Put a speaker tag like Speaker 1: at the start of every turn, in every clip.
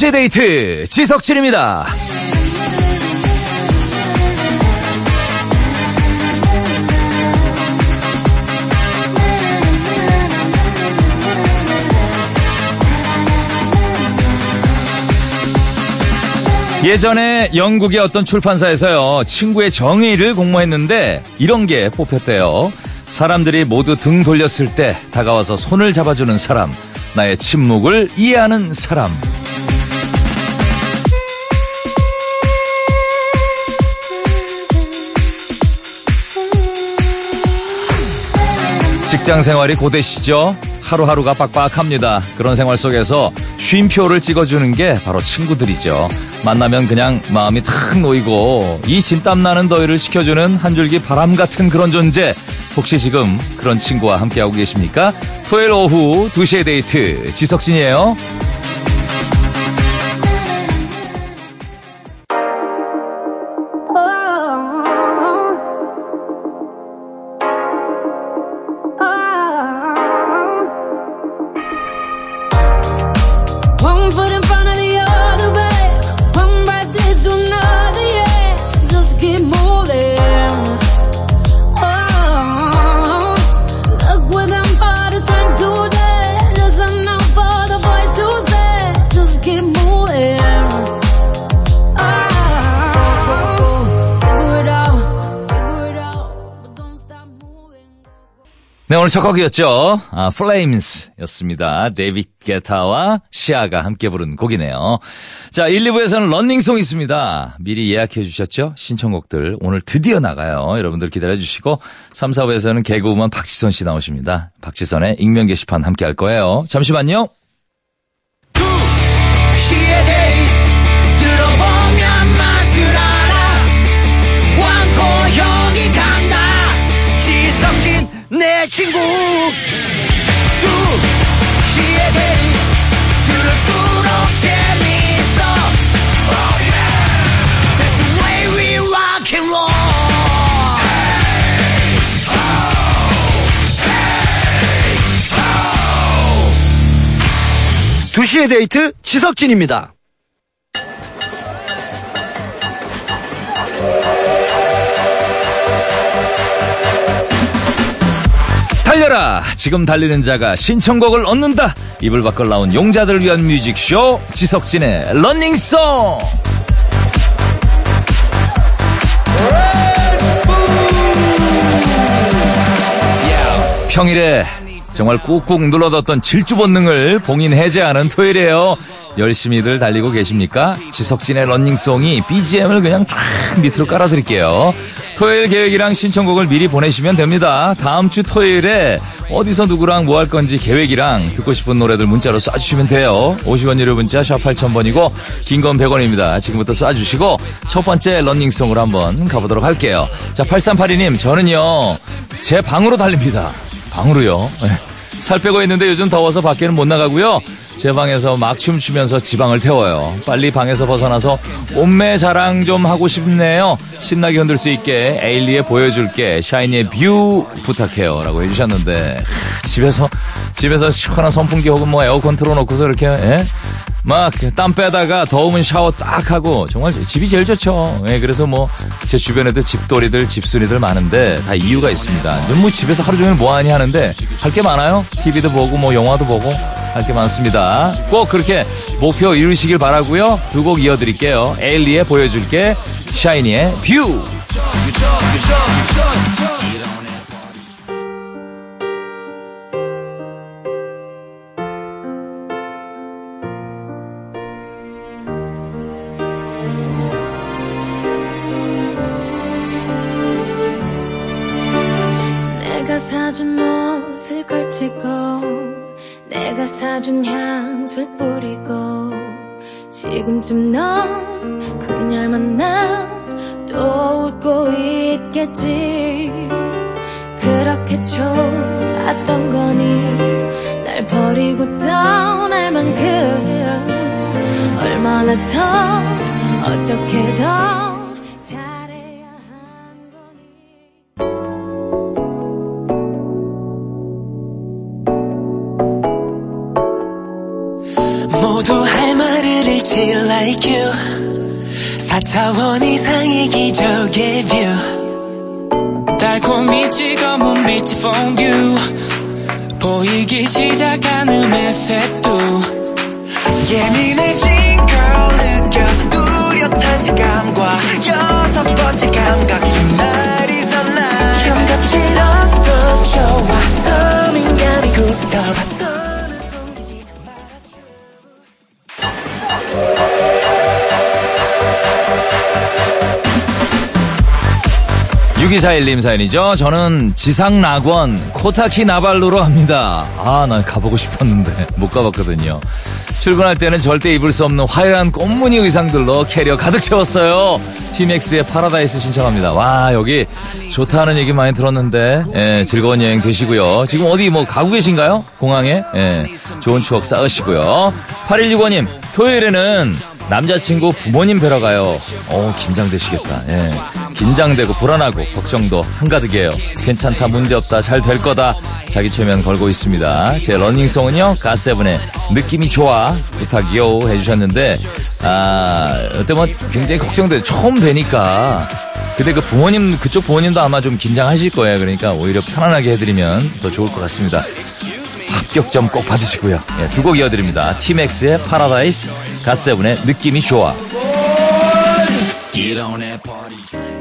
Speaker 1: 2시의 데이트 지석진입니다. 예전에 영국의 어떤 출판사에서요, 친구의 정의를 공모했는데, 이런 게 뽑혔대요. 사람들이 모두 등 돌렸을 때 다가와서 손을 잡아주는 사람, 나의 침묵을 이해하는 사람. 직장 생활이 고되시죠? 하루하루가 빡빡합니다. 그런 생활 속에서 쉼표를 찍어주는 게 바로 친구들이죠. 만나면 그냥 마음이 탁 놓이고 이 진땀 나는 더위를 식혀주는 한 줄기 바람 같은 그런 존재. 혹시 지금 그런 친구와 함께하고 계십니까? 토요일 오후 2시의 데이트 지석진이에요. 네, 오늘 첫 곡이었죠. 아, Flames 였습니다. 데이빗 게타와 시아가 함께 부른 곡이네요. 자, 1, 2부에서는 런닝송 있습니다. 미리 예약해 주셨죠? 신청곡들 오늘 드디어 나가요. 여러분들 기다려 주시고 3, 4부에서는 개그우먼 박지선 씨 나오십니다. 박지선의 익명 게시판 함께 할 거예요. 잠시만요.
Speaker 2: 친구 두 시의 데이트 들을수록 재밌어 oh yeah That's the way we rock and roll
Speaker 3: 두시의 데이트 지석진입니다.
Speaker 1: 달려라! 지금 달리는 자가 신청곡을 얻는다! 이불 밖을 나온 용자들을 위한 뮤직쇼 지석진의 런닝송! 평일에 정말 꾹꾹 눌러뒀던 질주 본능을 봉인 해제하는 토요일이에요. 열심히들 달리고 계십니까? 지석진의 런닝송이 BGM을 그냥 쫙 밑으로 깔아드릴게요. 토요일 계획이랑 신청곡을 미리 보내시면 됩니다. 다음 주 토요일에 어디서 누구랑 뭐 할 건지 계획이랑 듣고 싶은 노래들 문자로 쏴주시면 돼요. 50원 유료 문자 샵 8000번이고 긴 건 100원입니다. 지금부터 쏴주시고 첫 번째 런닝송으로 한번 가보도록 할게요. 자 8382님 저는요 제 방으로 달립니다. 방으로요. 네. 살 빼고 있는데 요즘 더워서 밖에는 못 나가고요. 제 방에서 막 춤추면서 지방을 태워요. 빨리 방에서 벗어나서 몸매 자랑 좀 하고 싶네요. 신나게 흔들 수 있게 에일리의 보여줄게. 샤이니의 View 부탁해요. 라고 해주셨는데 집에서 집에서 시원한 선풍기 혹은 뭐 에어컨 틀어놓고서 이렇게 예? 막 땀 빼다가 더우면 샤워 딱 하고 정말 집이 제일 좋죠. 예, 그래서 뭐 제 주변에도 집돌이들 집순이들 많은데 다 이유가 있습니다. 늘뭐 집에서 하루 종일 뭐 하니 하는데 할 게 많아요. TV도 보고 뭐 영화도 보고 할 게 많습니다. 꼭 그렇게 목표 이루시길 바라고요. 두 곡 이어드릴게요. 에일리의 보여줄게, 샤이니의
Speaker 4: View. 사준 옷을 걸치고 내가 사준 향수를 뿌리고 지금쯤 넌 그녀를 만나 또 웃고 있겠지. 그렇게 좋았던 거니 날 버리고 떠날 만큼 얼마나 더 어떻게 더
Speaker 2: 차원 이상의 기적의 뷰. 달콤이 찍어 문 빛이 퐁듀 보이기 시작하는 메세도 예민해진 걸 느껴 뚜렷한 색감과 여섯 번째 감각 두 마리서 나. 감각질 않도 좋아
Speaker 1: 6241님 사연이죠. 저는 지상 낙원 코타키나발루로 갑니다. 아, 나 가보고 싶었는데 못 가봤거든요. 출근할 때는 절대 입을 수 없는 화려한 꽃무늬 의상들로 캐리어 가득 채웠어요. 티맥스의 파라다이스 신청합니다. 와, 여기 좋다는 얘기 많이 들었는데 예, 즐거운 여행 되시고요. 지금 어디 뭐 가고 계신가요? 공항에? 예, 좋은 추억 쌓으시고요. 8165님, 토요일에는 남자친구 부모님 뵈러 가요. 어, 긴장되시겠다. 예. 긴장되고 불안하고 걱정도 한가득이에요. 괜찮다, 문제없다, 잘 될 거다. 자기 최면 걸고 있습니다. 제 running song은요, 갓세븐의 느낌이 좋아, 부탁이요 해주셨는데, 아, 그때 뭐 굉장히 걱정돼요. 처음 뵈니까. 근데 그 부모님, 그쪽 부모님도 아마 좀 긴장하실 거예요. 그러니까 오히려 편안하게 해드리면 더 좋을 것 같습니다. 합격점 꼭 받으시고요. 예, 두곡 이어드립니다. 티맥스의 파라다이스, 가세븐의 느낌이 좋아.
Speaker 2: Almost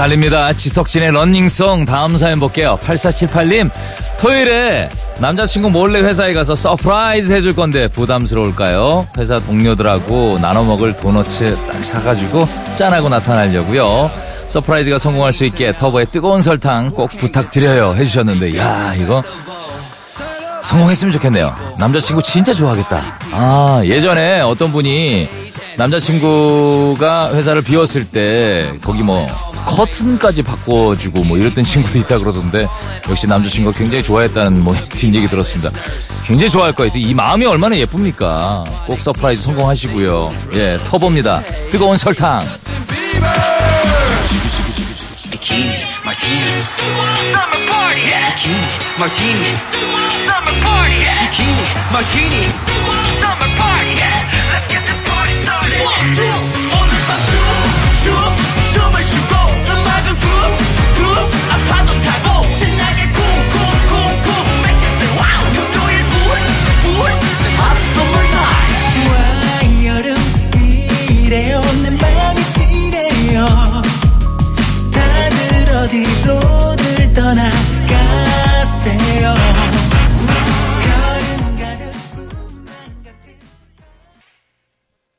Speaker 1: 달립니다. 지석진의 running song 다음 사연 볼게요. 8478님 토요일에 남자친구 몰래 회사에 가서 surprise 해줄 건데 부담스러울까요? 회사 동료들하고 나눠 먹을 도너츠 딱 사가지고 짠하고 나타나려고요. surprise가 성공할 수 있게 터보의 뜨거운 설탕 꼭 부탁드려요 해주셨는데 야 이거 성공했으면 좋겠네요. 남자친구 진짜 좋아하겠다. 아, 예전에 어떤 분이 남자친구가 회사를 비웠을 때 거기 뭐 커튼까지 바꿔주고 뭐 이랬던 친구도 있다 그러던데 역시 남자친구가 굉장히 좋아했다는 뭐 뒷얘기 들었습니다. 굉장히 좋아할 거예요. 이 마음이 얼마나 예쁩니까? 꼭 surprise 성공하시고요. 예, 터보입니다. 뜨거운 설탕.
Speaker 2: Martini, 어디로들 떠나가세요 별은 가득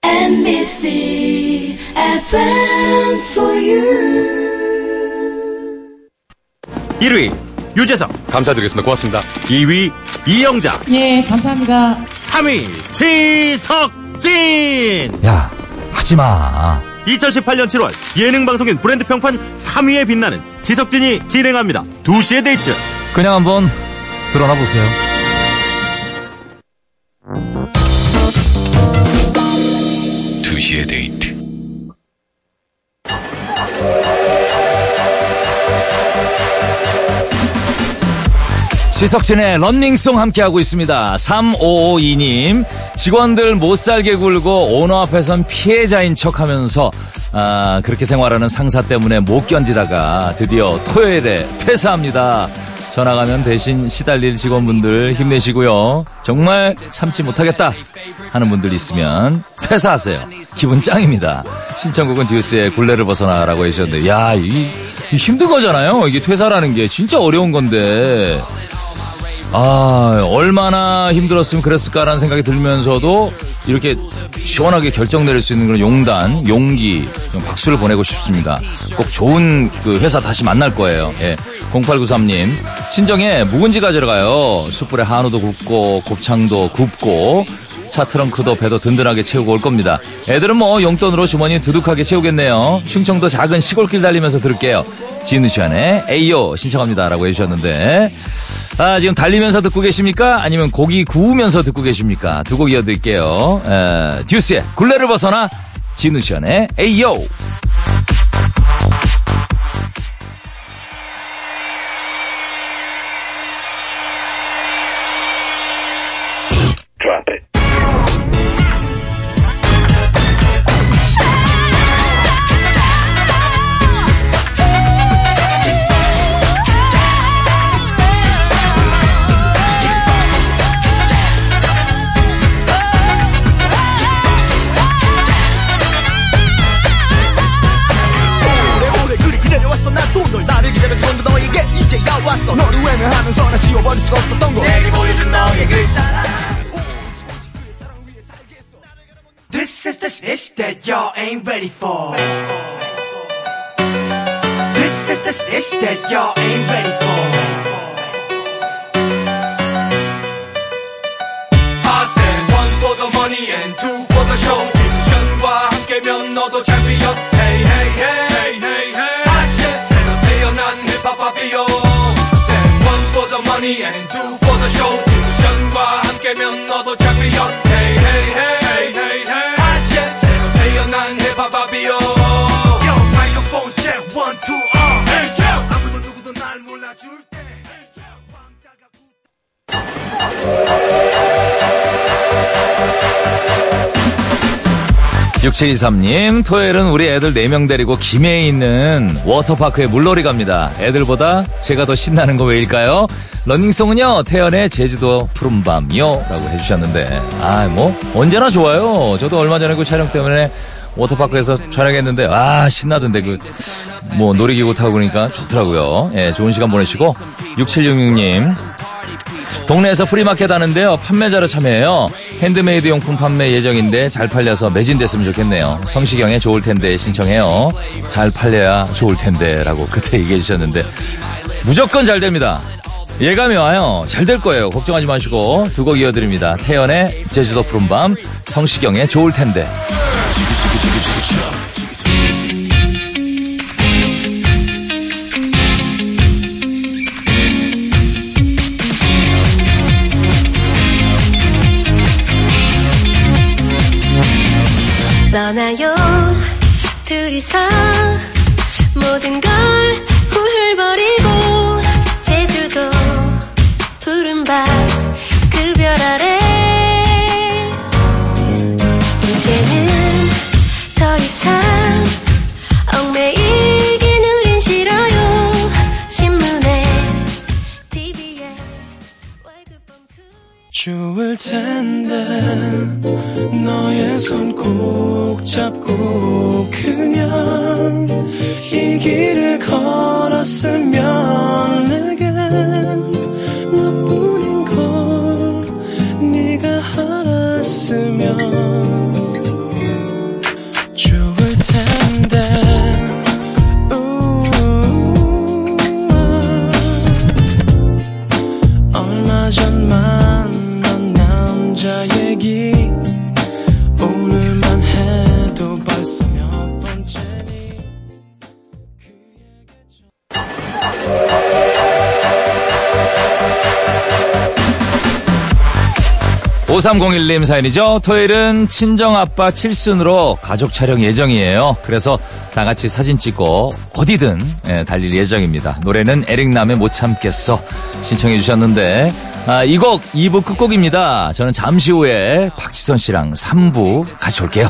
Speaker 4: NBC FM for you.
Speaker 5: 1위 유재석 감사드리겠습니다 고맙습니다 2위 이영자
Speaker 6: 예, 감사합니다.
Speaker 5: 3위 지석진
Speaker 1: 야, 하지 마.
Speaker 5: 2018년 7월 예능 방송인 브랜드 평판 3위에 빛나는 지석진이 진행합니다. 2시의 데이트.
Speaker 1: 그냥 한번 드러나 보세요. 지석진의 런닝송 함께하고 있습니다. 3552님. 직원들 못 살게 굴고 오너 앞에선 피해자인 척 하면서, 아, 그렇게 생활하는 상사 때문에 못 견디다가 드디어 토요일에 퇴사합니다. 전화 가면 대신 시달릴 직원분들 힘내시고요. 정말 참지 못하겠다 하는 분들 있으면 퇴사하세요. 기분 짱입니다. 신청곡은 듀스의 굴레를 벗어나라고 해주셨는데, 야, 이, 이 힘든 거잖아요. 이게 퇴사라는 게 진짜 어려운 건데. 아, 얼마나 힘들었으면 그랬을까라는 생각이 들면서도 이렇게 시원하게 결정 내릴 수 있는 그런 용단, 용기, 좀 박수를 보내고 싶습니다. 꼭 좋은 그 회사 다시 만날 거예요. 예. 0893님, 친정에 묵은지 가지러 가요. 숯불에 한우도 굽고, 곱창도 굽고, 차 트렁크도 배도 든든하게 채우고 올 겁니다. 애들은 뭐 용돈으로 주머니 두둑하게 채우겠네요. 충청도 작은 시골길 달리면서 들을게요. 진우시안의 에이요 신청합니다 라고 해주셨는데 아 지금 달리면서 듣고 계십니까? 아니면 고기 구우면서 듣고 계십니까? 두 곡 이어드릴게요. 에, 듀스의 굴레를 벗어나 진우시안의 에이요
Speaker 2: ain't ready for. This is the shit that y'all ain't ready for.
Speaker 1: 6723님, 토요일은 우리 애들 4명 데리고 김해에 있는 워터파크에 물놀이 갑니다. 애들보다 제가 더 신나는 거 왜일까요? running song은요, 태연의 제주도 푸른밤이요. 라고 해주셨는데, 아, 뭐, 언제나 좋아요. 저도 얼마 전에 그 촬영 때문에 워터파크에서 촬영했는데, 아, 신나던데, 그, 뭐, 놀이기구 타고 그러니까 좋더라고요. 예, 좋은 시간 보내시고, 6766님, 동네에서 프리마켓 하는데요. 판매자로 참여해요. 핸드메이드 용품 판매 예정인데 잘 팔려서 매진됐으면 좋겠네요. 성시경의 좋을 텐데 신청해요. 잘 팔려야 좋을 텐데 라고 그때 얘기해 주셨는데 무조건 잘 됩니다. 예감이 와요. 잘 될 거예요. 걱정하지 마시고 두 곡 이어드립니다. 태연의 제주도 푸른밤, 성시경의 좋을 텐데. 5301님 사연이죠. 토요일은 친정아빠 칠순으로 가족 촬영 예정이에요. 그래서 다 같이 사진 찍고 어디든 예, 달릴 예정입니다. 노래는 에릭남의 못 참겠어 신청해 주셨는데 아, 이 곡 2부 끝곡입니다. 저는 잠시 후에 박지선 씨랑 3부 같이 올게요.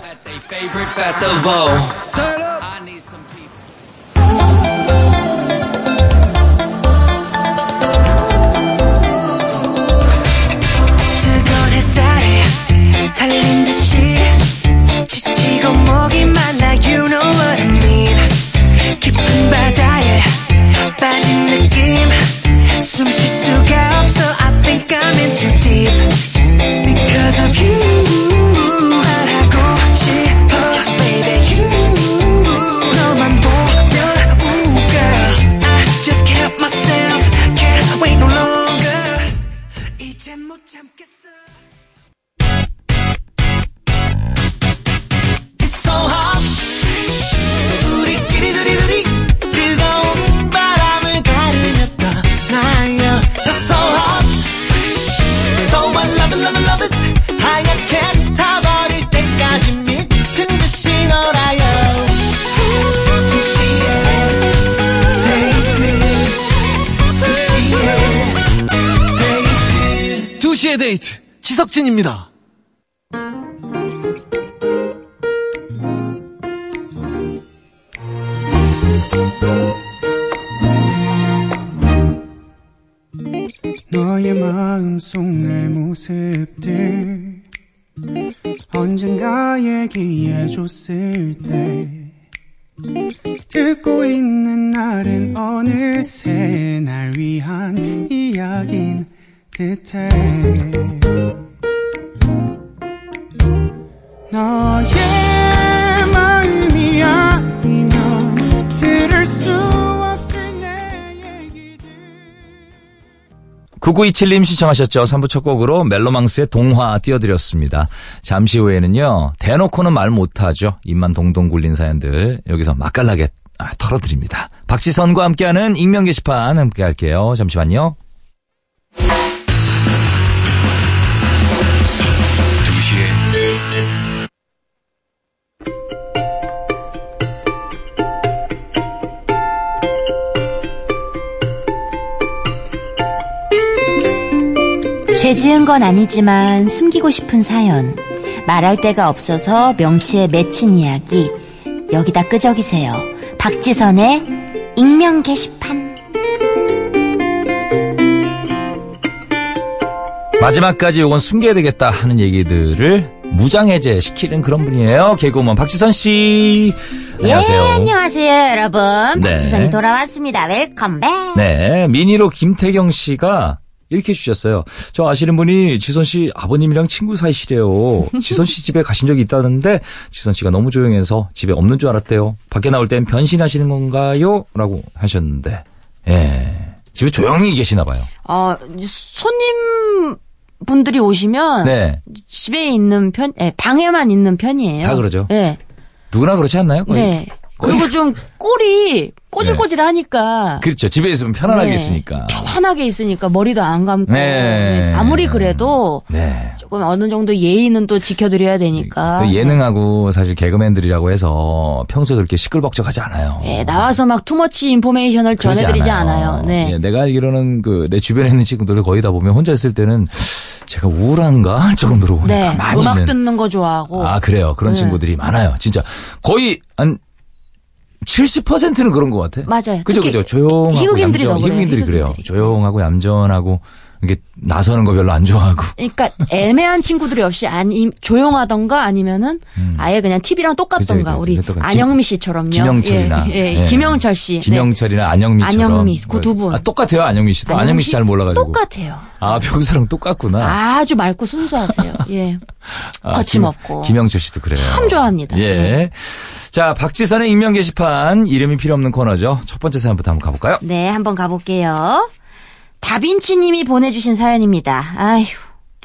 Speaker 7: 이제
Speaker 3: 2시의 데이트 지석진입니다.
Speaker 8: 너의 마음속 내 모습들 언젠가 얘기해줬을 때 듣고 있는 날은 어느새 날 위한 이야긴 듯해 너의 마음이 아니면 들을 수 없을 내 얘기들
Speaker 1: 9927님 시청하셨죠. 3부 첫 곡으로 멜로망스의 동화 띄워드렸습니다. 잠시 후에는요. 대놓고는 말 못하죠. 입만 동동 굴린 사연들 여기서 맛깔나게 아, 털어드립니다. 박지선과 함께하는 익명 게시판 함께 할게요. 잠시만요.
Speaker 9: 죄 지은 건 아니지만 숨기고 싶은 사연. 말할 데가 없어서 명치에 맺힌 이야기. 여기다 끄적이세요. 박지선의 익명 게시판.
Speaker 1: 마지막까지 요건 숨겨야 되겠다 하는 얘기들을 무장해제 시키는 그런 분이에요. 개그우먼 박지선 씨. 안녕하세요.
Speaker 9: 예, 안녕하세요, 여러분.
Speaker 1: 네.
Speaker 9: 박지선이 돌아왔습니다. 웰컴백.
Speaker 1: 네, 미니로 김태경 씨가 이렇게 주셨어요. 저 아시는 분이 지선 씨 아버님이랑 친구 사이시래요. 지선 씨 집에 가신 적이 있다는데 지선 씨가 너무 조용해서 집에 없는 줄 알았대요. 밖에 나올 땐 변신하시는 건가요? 라고 하셨는데, 예. 집에 조용히 계시나 봐요.
Speaker 9: 어, 손님 분들이 오시면
Speaker 1: 네.
Speaker 9: 집에 있는 편, 예, 방에만 있는 편이에요.
Speaker 1: 다 그러죠.
Speaker 9: 네.
Speaker 1: 누구나 그렇지 않나요? 거의?
Speaker 9: 네. 그리고 좀 꼴이 꼬질꼬질하니까.
Speaker 1: 그렇죠. 집에 있으면 편안하게
Speaker 9: 네.
Speaker 1: 있으니까.
Speaker 9: 편안하게 있으니까 머리도 안 감고
Speaker 1: 네.
Speaker 9: 아무리 그래도
Speaker 1: 네.
Speaker 9: 조금 어느 정도 예의는 또 지켜드려야 되니까.
Speaker 1: 그 예능하고 사실 개그맨들이라고 해서 평소에 그렇게 시끌벅적하지 않아요.
Speaker 9: 네, 나와서 막 투머치 인포메이션을 전해드리지 않아요. 네.
Speaker 1: 예, 내가 알기로는 그 내 주변에 있는 친구들 거의 다 보면 혼자 있을 때는 제가 우울한가 할 정도로 그냥
Speaker 9: 네.
Speaker 1: 가만히
Speaker 9: 음악
Speaker 1: 있는
Speaker 9: 듣는 거 좋아하고.
Speaker 1: 아 그래요 그런
Speaker 9: 네.
Speaker 1: 친구들이 많아요 진짜 거의 한 70%는 그런 것 같아.
Speaker 9: 맞아요.
Speaker 1: 그죠, 그죠. 조용하고
Speaker 9: 희극인들이
Speaker 1: 얌전,
Speaker 9: 더 그래요.
Speaker 1: 희극인들이. 조용하고 얌전하고 이게 나서는 거 별로 안 좋아하고.
Speaker 9: 그러니까 애매한 친구들이 없이 아니 조용하던가 아니면은 아예 그냥 TV랑 똑같던가
Speaker 1: 그죠, 그죠.
Speaker 9: 우리
Speaker 1: 똑같-
Speaker 9: 안영미 씨처럼요.
Speaker 1: 김영철이나
Speaker 9: 예, 예,
Speaker 1: 예.
Speaker 9: 김영철 씨. 네.
Speaker 1: 김영철이나 안영미처럼.
Speaker 9: 안영미, 그 두 분.
Speaker 1: 아, 똑같아요 안영미 씨도. 안영미 씨 잘 몰라가지고.
Speaker 9: 똑같아요.
Speaker 1: 아 평소랑 똑같구나.
Speaker 9: 아주 맑고 순수하세요. 예.
Speaker 1: 아,
Speaker 9: 거침없고.
Speaker 1: 김, 영철 씨도 그래요.
Speaker 9: 참 좋아합니다.
Speaker 1: 예.
Speaker 9: 예.
Speaker 1: 자, 박지선의 익명 게시판 이름이 필요 없는 코너죠. 첫 번째 사연부터 한번 가볼까요?
Speaker 9: 네, 한번 가볼게요. 다빈치 님이 보내주신 사연입니다. 아휴,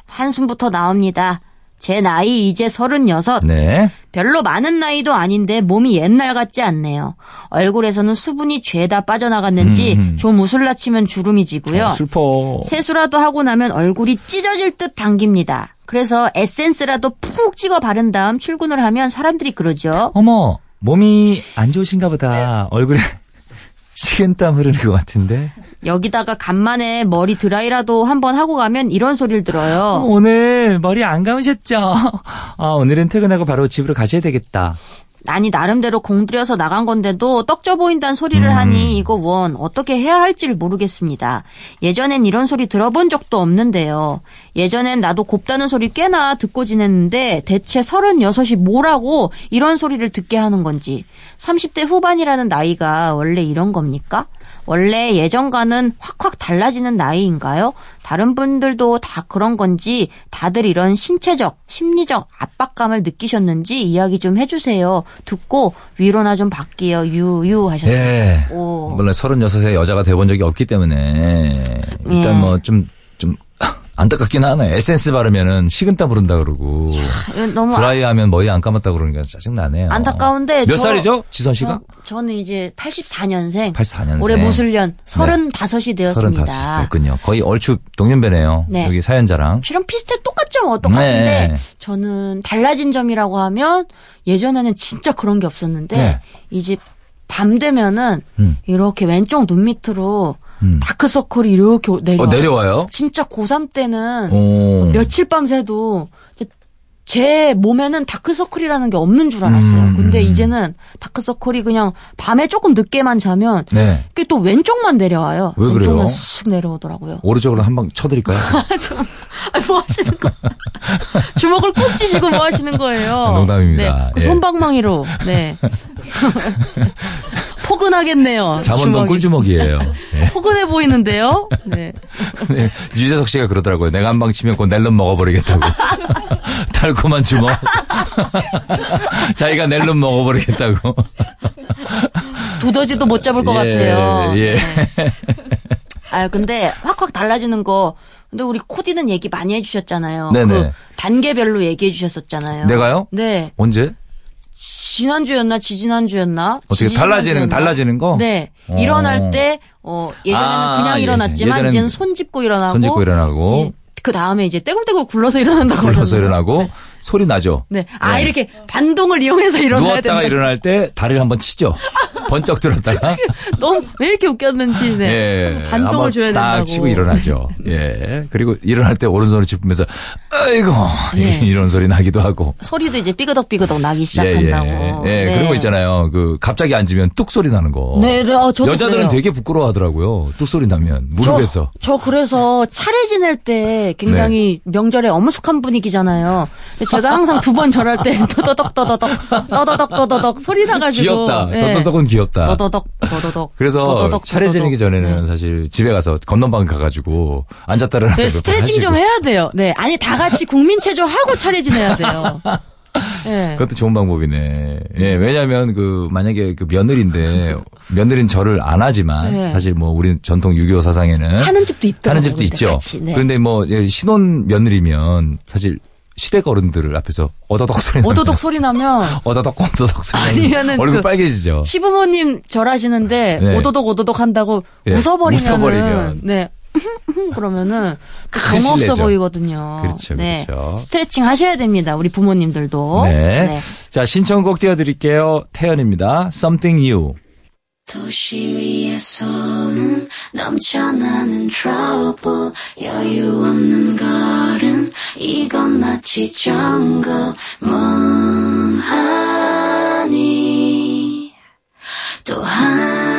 Speaker 9: 한숨부터 나옵니다. 제 나이 이제 36.
Speaker 1: 네.
Speaker 9: 별로 많은 나이도 아닌데 몸이 옛날 같지 않네요. 얼굴에서는 수분이 죄다 빠져나갔는지
Speaker 1: 음.
Speaker 9: 좀 웃을라치면 주름이 지고요.
Speaker 1: 아, 슬퍼.
Speaker 9: 세수라도 하고 나면 얼굴이 찢어질 듯 당깁니다. 그래서 에센스라도 푹 찍어 바른 다음 출근을 하면 사람들이 그러죠.
Speaker 1: 어머, 몸이 안 좋으신가 보다. 얼굴에 식은땀 흐르는 것 같은데.
Speaker 9: 여기다가 간만에 머리 드라이라도 한번 하고 가면 이런 소리를 들어요.
Speaker 1: 오늘 머리 안 감으셨죠? 아, 오늘은 퇴근하고 바로 집으로 가셔야 되겠다.
Speaker 9: 아니 나름대로 공들여서 나간 건데도 떡져 보인다는 소리를
Speaker 1: 음.
Speaker 9: 하니 이거 원 어떻게 해야 할지를 모르겠습니다. 예전엔 이런 소리 들어본 적도 없는데요. 예전엔 나도 곱다는 소리 꽤나 듣고 지냈는데 대체 36이 뭐라고 이런 소리를 듣게 하는 건지 30대 후반이라는 나이가 원래 이런 겁니까? 원래 예전과는 확확 달라지는 나이인가요? 다른 분들도 다 그런 건지 다들 이런 신체적, 심리적 압박감을 느끼셨는지 이야기 좀 해주세요. 듣고 위로나 좀 받게요. 유유 하셨어요.
Speaker 1: 예.
Speaker 9: 오.
Speaker 1: 물론 36세 여자가 돼본 적이 없기 때문에 일단
Speaker 9: 예.
Speaker 1: 뭐좀좀 안타깝긴 하네. 에센스 바르면은 식은땀 흐른다 그러고
Speaker 9: 이건 너무
Speaker 1: 드라이 하면 머리 안 감았다 그러니까 짜증 나네요.
Speaker 9: 안타까운데
Speaker 1: 몇
Speaker 9: 저-
Speaker 1: 살이죠? 지선 씨가?
Speaker 9: 저, 는 이제 84년생.
Speaker 1: 84년생.
Speaker 9: 올해 무술년 35이 되었습니다.
Speaker 1: 35이 됐군요. 거의 얼추 동년배네요.
Speaker 9: 네.
Speaker 1: 여기 사연자랑.
Speaker 9: 실은 비슷해 똑같죠 뭐 똑같은데
Speaker 1: 네.
Speaker 9: 저는 달라진 점이라고 하면 예전에는 진짜 그런 게 없었는데
Speaker 1: 네.
Speaker 9: 이제 밤 되면은
Speaker 1: 음.
Speaker 9: 이렇게 왼쪽 눈 밑으로
Speaker 1: 음.
Speaker 9: 다크서클이 이렇게 내려.
Speaker 1: 어, 내려와요?
Speaker 9: 진짜 고3 때는
Speaker 1: 오.
Speaker 9: 며칠 밤 새도 이제 제 몸에는 다크서클이라는 게 없는 줄 알았어요.
Speaker 1: 음.
Speaker 9: 근데 이제는 다크서클이 그냥 밤에 조금 늦게만 자면
Speaker 1: 네.
Speaker 9: 그게 또 왼쪽만 내려와요.
Speaker 1: 왜 그래요?
Speaker 9: 왼쪽만 쓱 내려오더라고요.
Speaker 1: 오른쪽으로 한 방 쳐드릴까요?
Speaker 9: 아, 뭐 하시는 거? 주먹을 꼭 쥐시고 뭐 하시는 거예요?
Speaker 1: 농담입니다.
Speaker 9: 네, 그
Speaker 1: 예.
Speaker 9: 손방망이로. 네. 포근하겠네요.
Speaker 1: 잠원동
Speaker 9: 주먹이.
Speaker 1: 꿀주먹이에요. 예.
Speaker 9: 포근해 보이는데요? 네.
Speaker 1: 네, 유재석 씨가 그러더라고요. 내가 한 방 치면 곧 낼름 먹어버리겠다고. 달콤한 주먹. 자기가 낼름 먹어버리겠다고.
Speaker 9: 두더지도 못 잡을 것
Speaker 1: 예,
Speaker 9: 같아요.
Speaker 1: 예.
Speaker 9: 네. 아, 근데 확확 달라지는 거. 근데 우리 코디는 얘기 많이 해주셨잖아요.
Speaker 1: 네네.
Speaker 9: 그 단계별로 얘기해 주셨었잖아요.
Speaker 1: 내가요?
Speaker 9: 네.
Speaker 1: 언제?
Speaker 9: 지난주였나 지지난주였나?
Speaker 1: 어떻게? 달라지는 달라지는 거?
Speaker 9: 네.
Speaker 1: 어.
Speaker 9: 일어날 때 어, 예전에는
Speaker 1: 아,
Speaker 9: 그냥
Speaker 1: 예전-
Speaker 9: 일어났지만
Speaker 1: 예전엔
Speaker 9: 이제는 손 짚고 일어나고
Speaker 1: 손 짚고 일어나고.
Speaker 9: 그 다음에 이제 떼굴떼굴 굴러서 일어난다고
Speaker 1: 굴러서? 일어나고 소리 나죠.
Speaker 9: 네. 아
Speaker 1: 네.
Speaker 9: 이렇게 반동을 이용해서 일어나야
Speaker 1: 누웠다가
Speaker 9: 된다.
Speaker 1: 일어날 때 다리를 한번 치죠. 번쩍 들었다가
Speaker 9: 너무 왜 이렇게 웃겼는지 네.
Speaker 1: 예,
Speaker 9: 반동을 줘야
Speaker 1: 딱
Speaker 9: 된다고.
Speaker 1: 치고 일어나죠. 예. 그리고 일어날 때 오른손을 짚으면서 아이고
Speaker 9: 예.
Speaker 1: 이런 소리 나기도 하고.
Speaker 9: 소리도 이제 삐그덕삐그덕 나기
Speaker 1: 예,
Speaker 9: 시작한다고.
Speaker 1: 예. 예,
Speaker 9: 네.
Speaker 1: 그런 거 있잖아요. 그 갑자기 앉으면 뚝 소리 나는 거.
Speaker 9: 네, 네, 어, 저도
Speaker 1: 여자들은
Speaker 9: 그래요.
Speaker 1: 되게 부끄러워하더라고요. 뚝 소리 나면 무릎에서.
Speaker 9: 저, 저 그래서 차례 지낼 때 굉장히
Speaker 1: 네.
Speaker 9: 명절에 어무숙한 분위기잖아요. 제가 항상 두 번 절할 때 떠더덕 떠더덕 떠더덕 떠더덕 소리 나가지고
Speaker 1: 귀엽다.
Speaker 9: 예.
Speaker 1: 떠더덕은 귀엽다.
Speaker 9: 떠더덕 떠더덕
Speaker 1: 그래서
Speaker 9: 떠더덕,
Speaker 1: 차례 지내기. 전에는
Speaker 9: 네.
Speaker 1: 사실 집에 가서 건넌방 가가지고 앉았다 일어났다
Speaker 9: 네, 스트레칭. 좀 해야 돼요. 네, 아니 다 같이 국민 체조 하고 차례 지내야 돼요. 네.
Speaker 1: 그것도 좋은 방법이네. 예, 왜냐면 그 만약에 그 며느리인데 며느리는 절을 안 하지만
Speaker 9: 네.
Speaker 1: 사실 뭐 우리 전통 유교 사상에는
Speaker 9: 하는 집도 있더라고요.
Speaker 1: 하는 집도 있죠.
Speaker 9: 같이, 네.
Speaker 1: 그런데 뭐 예, 신혼 며느리면 사실 시댁 어른들 앞에서 어더덕 소리 나면
Speaker 9: 오도독 소리 나면
Speaker 1: 어더덕 어더덕 소리 나면
Speaker 9: 아니면은
Speaker 1: 얼굴
Speaker 9: 그
Speaker 1: 빨개지죠.
Speaker 9: 시부모님 절하시는데
Speaker 1: 네.
Speaker 9: 오도독 오도독 한다고
Speaker 1: 예,
Speaker 9: 웃어버리면은
Speaker 1: 웃어버리면.
Speaker 9: 네. 그러면은 정없어
Speaker 1: 실례죠.
Speaker 9: 보이거든요.
Speaker 1: 그렇죠,
Speaker 9: 네.
Speaker 1: 그렇죠.
Speaker 9: 스트레칭 하셔야 됩니다. 우리 부모님들도.
Speaker 1: 네. 자, 신청곡 띄워드릴게요. 태연입니다. Something New.
Speaker 4: 도시 위에서는 넘쳐나는 trouble 여유 없는 걸음 이건 마치 정글 멍하니. 또한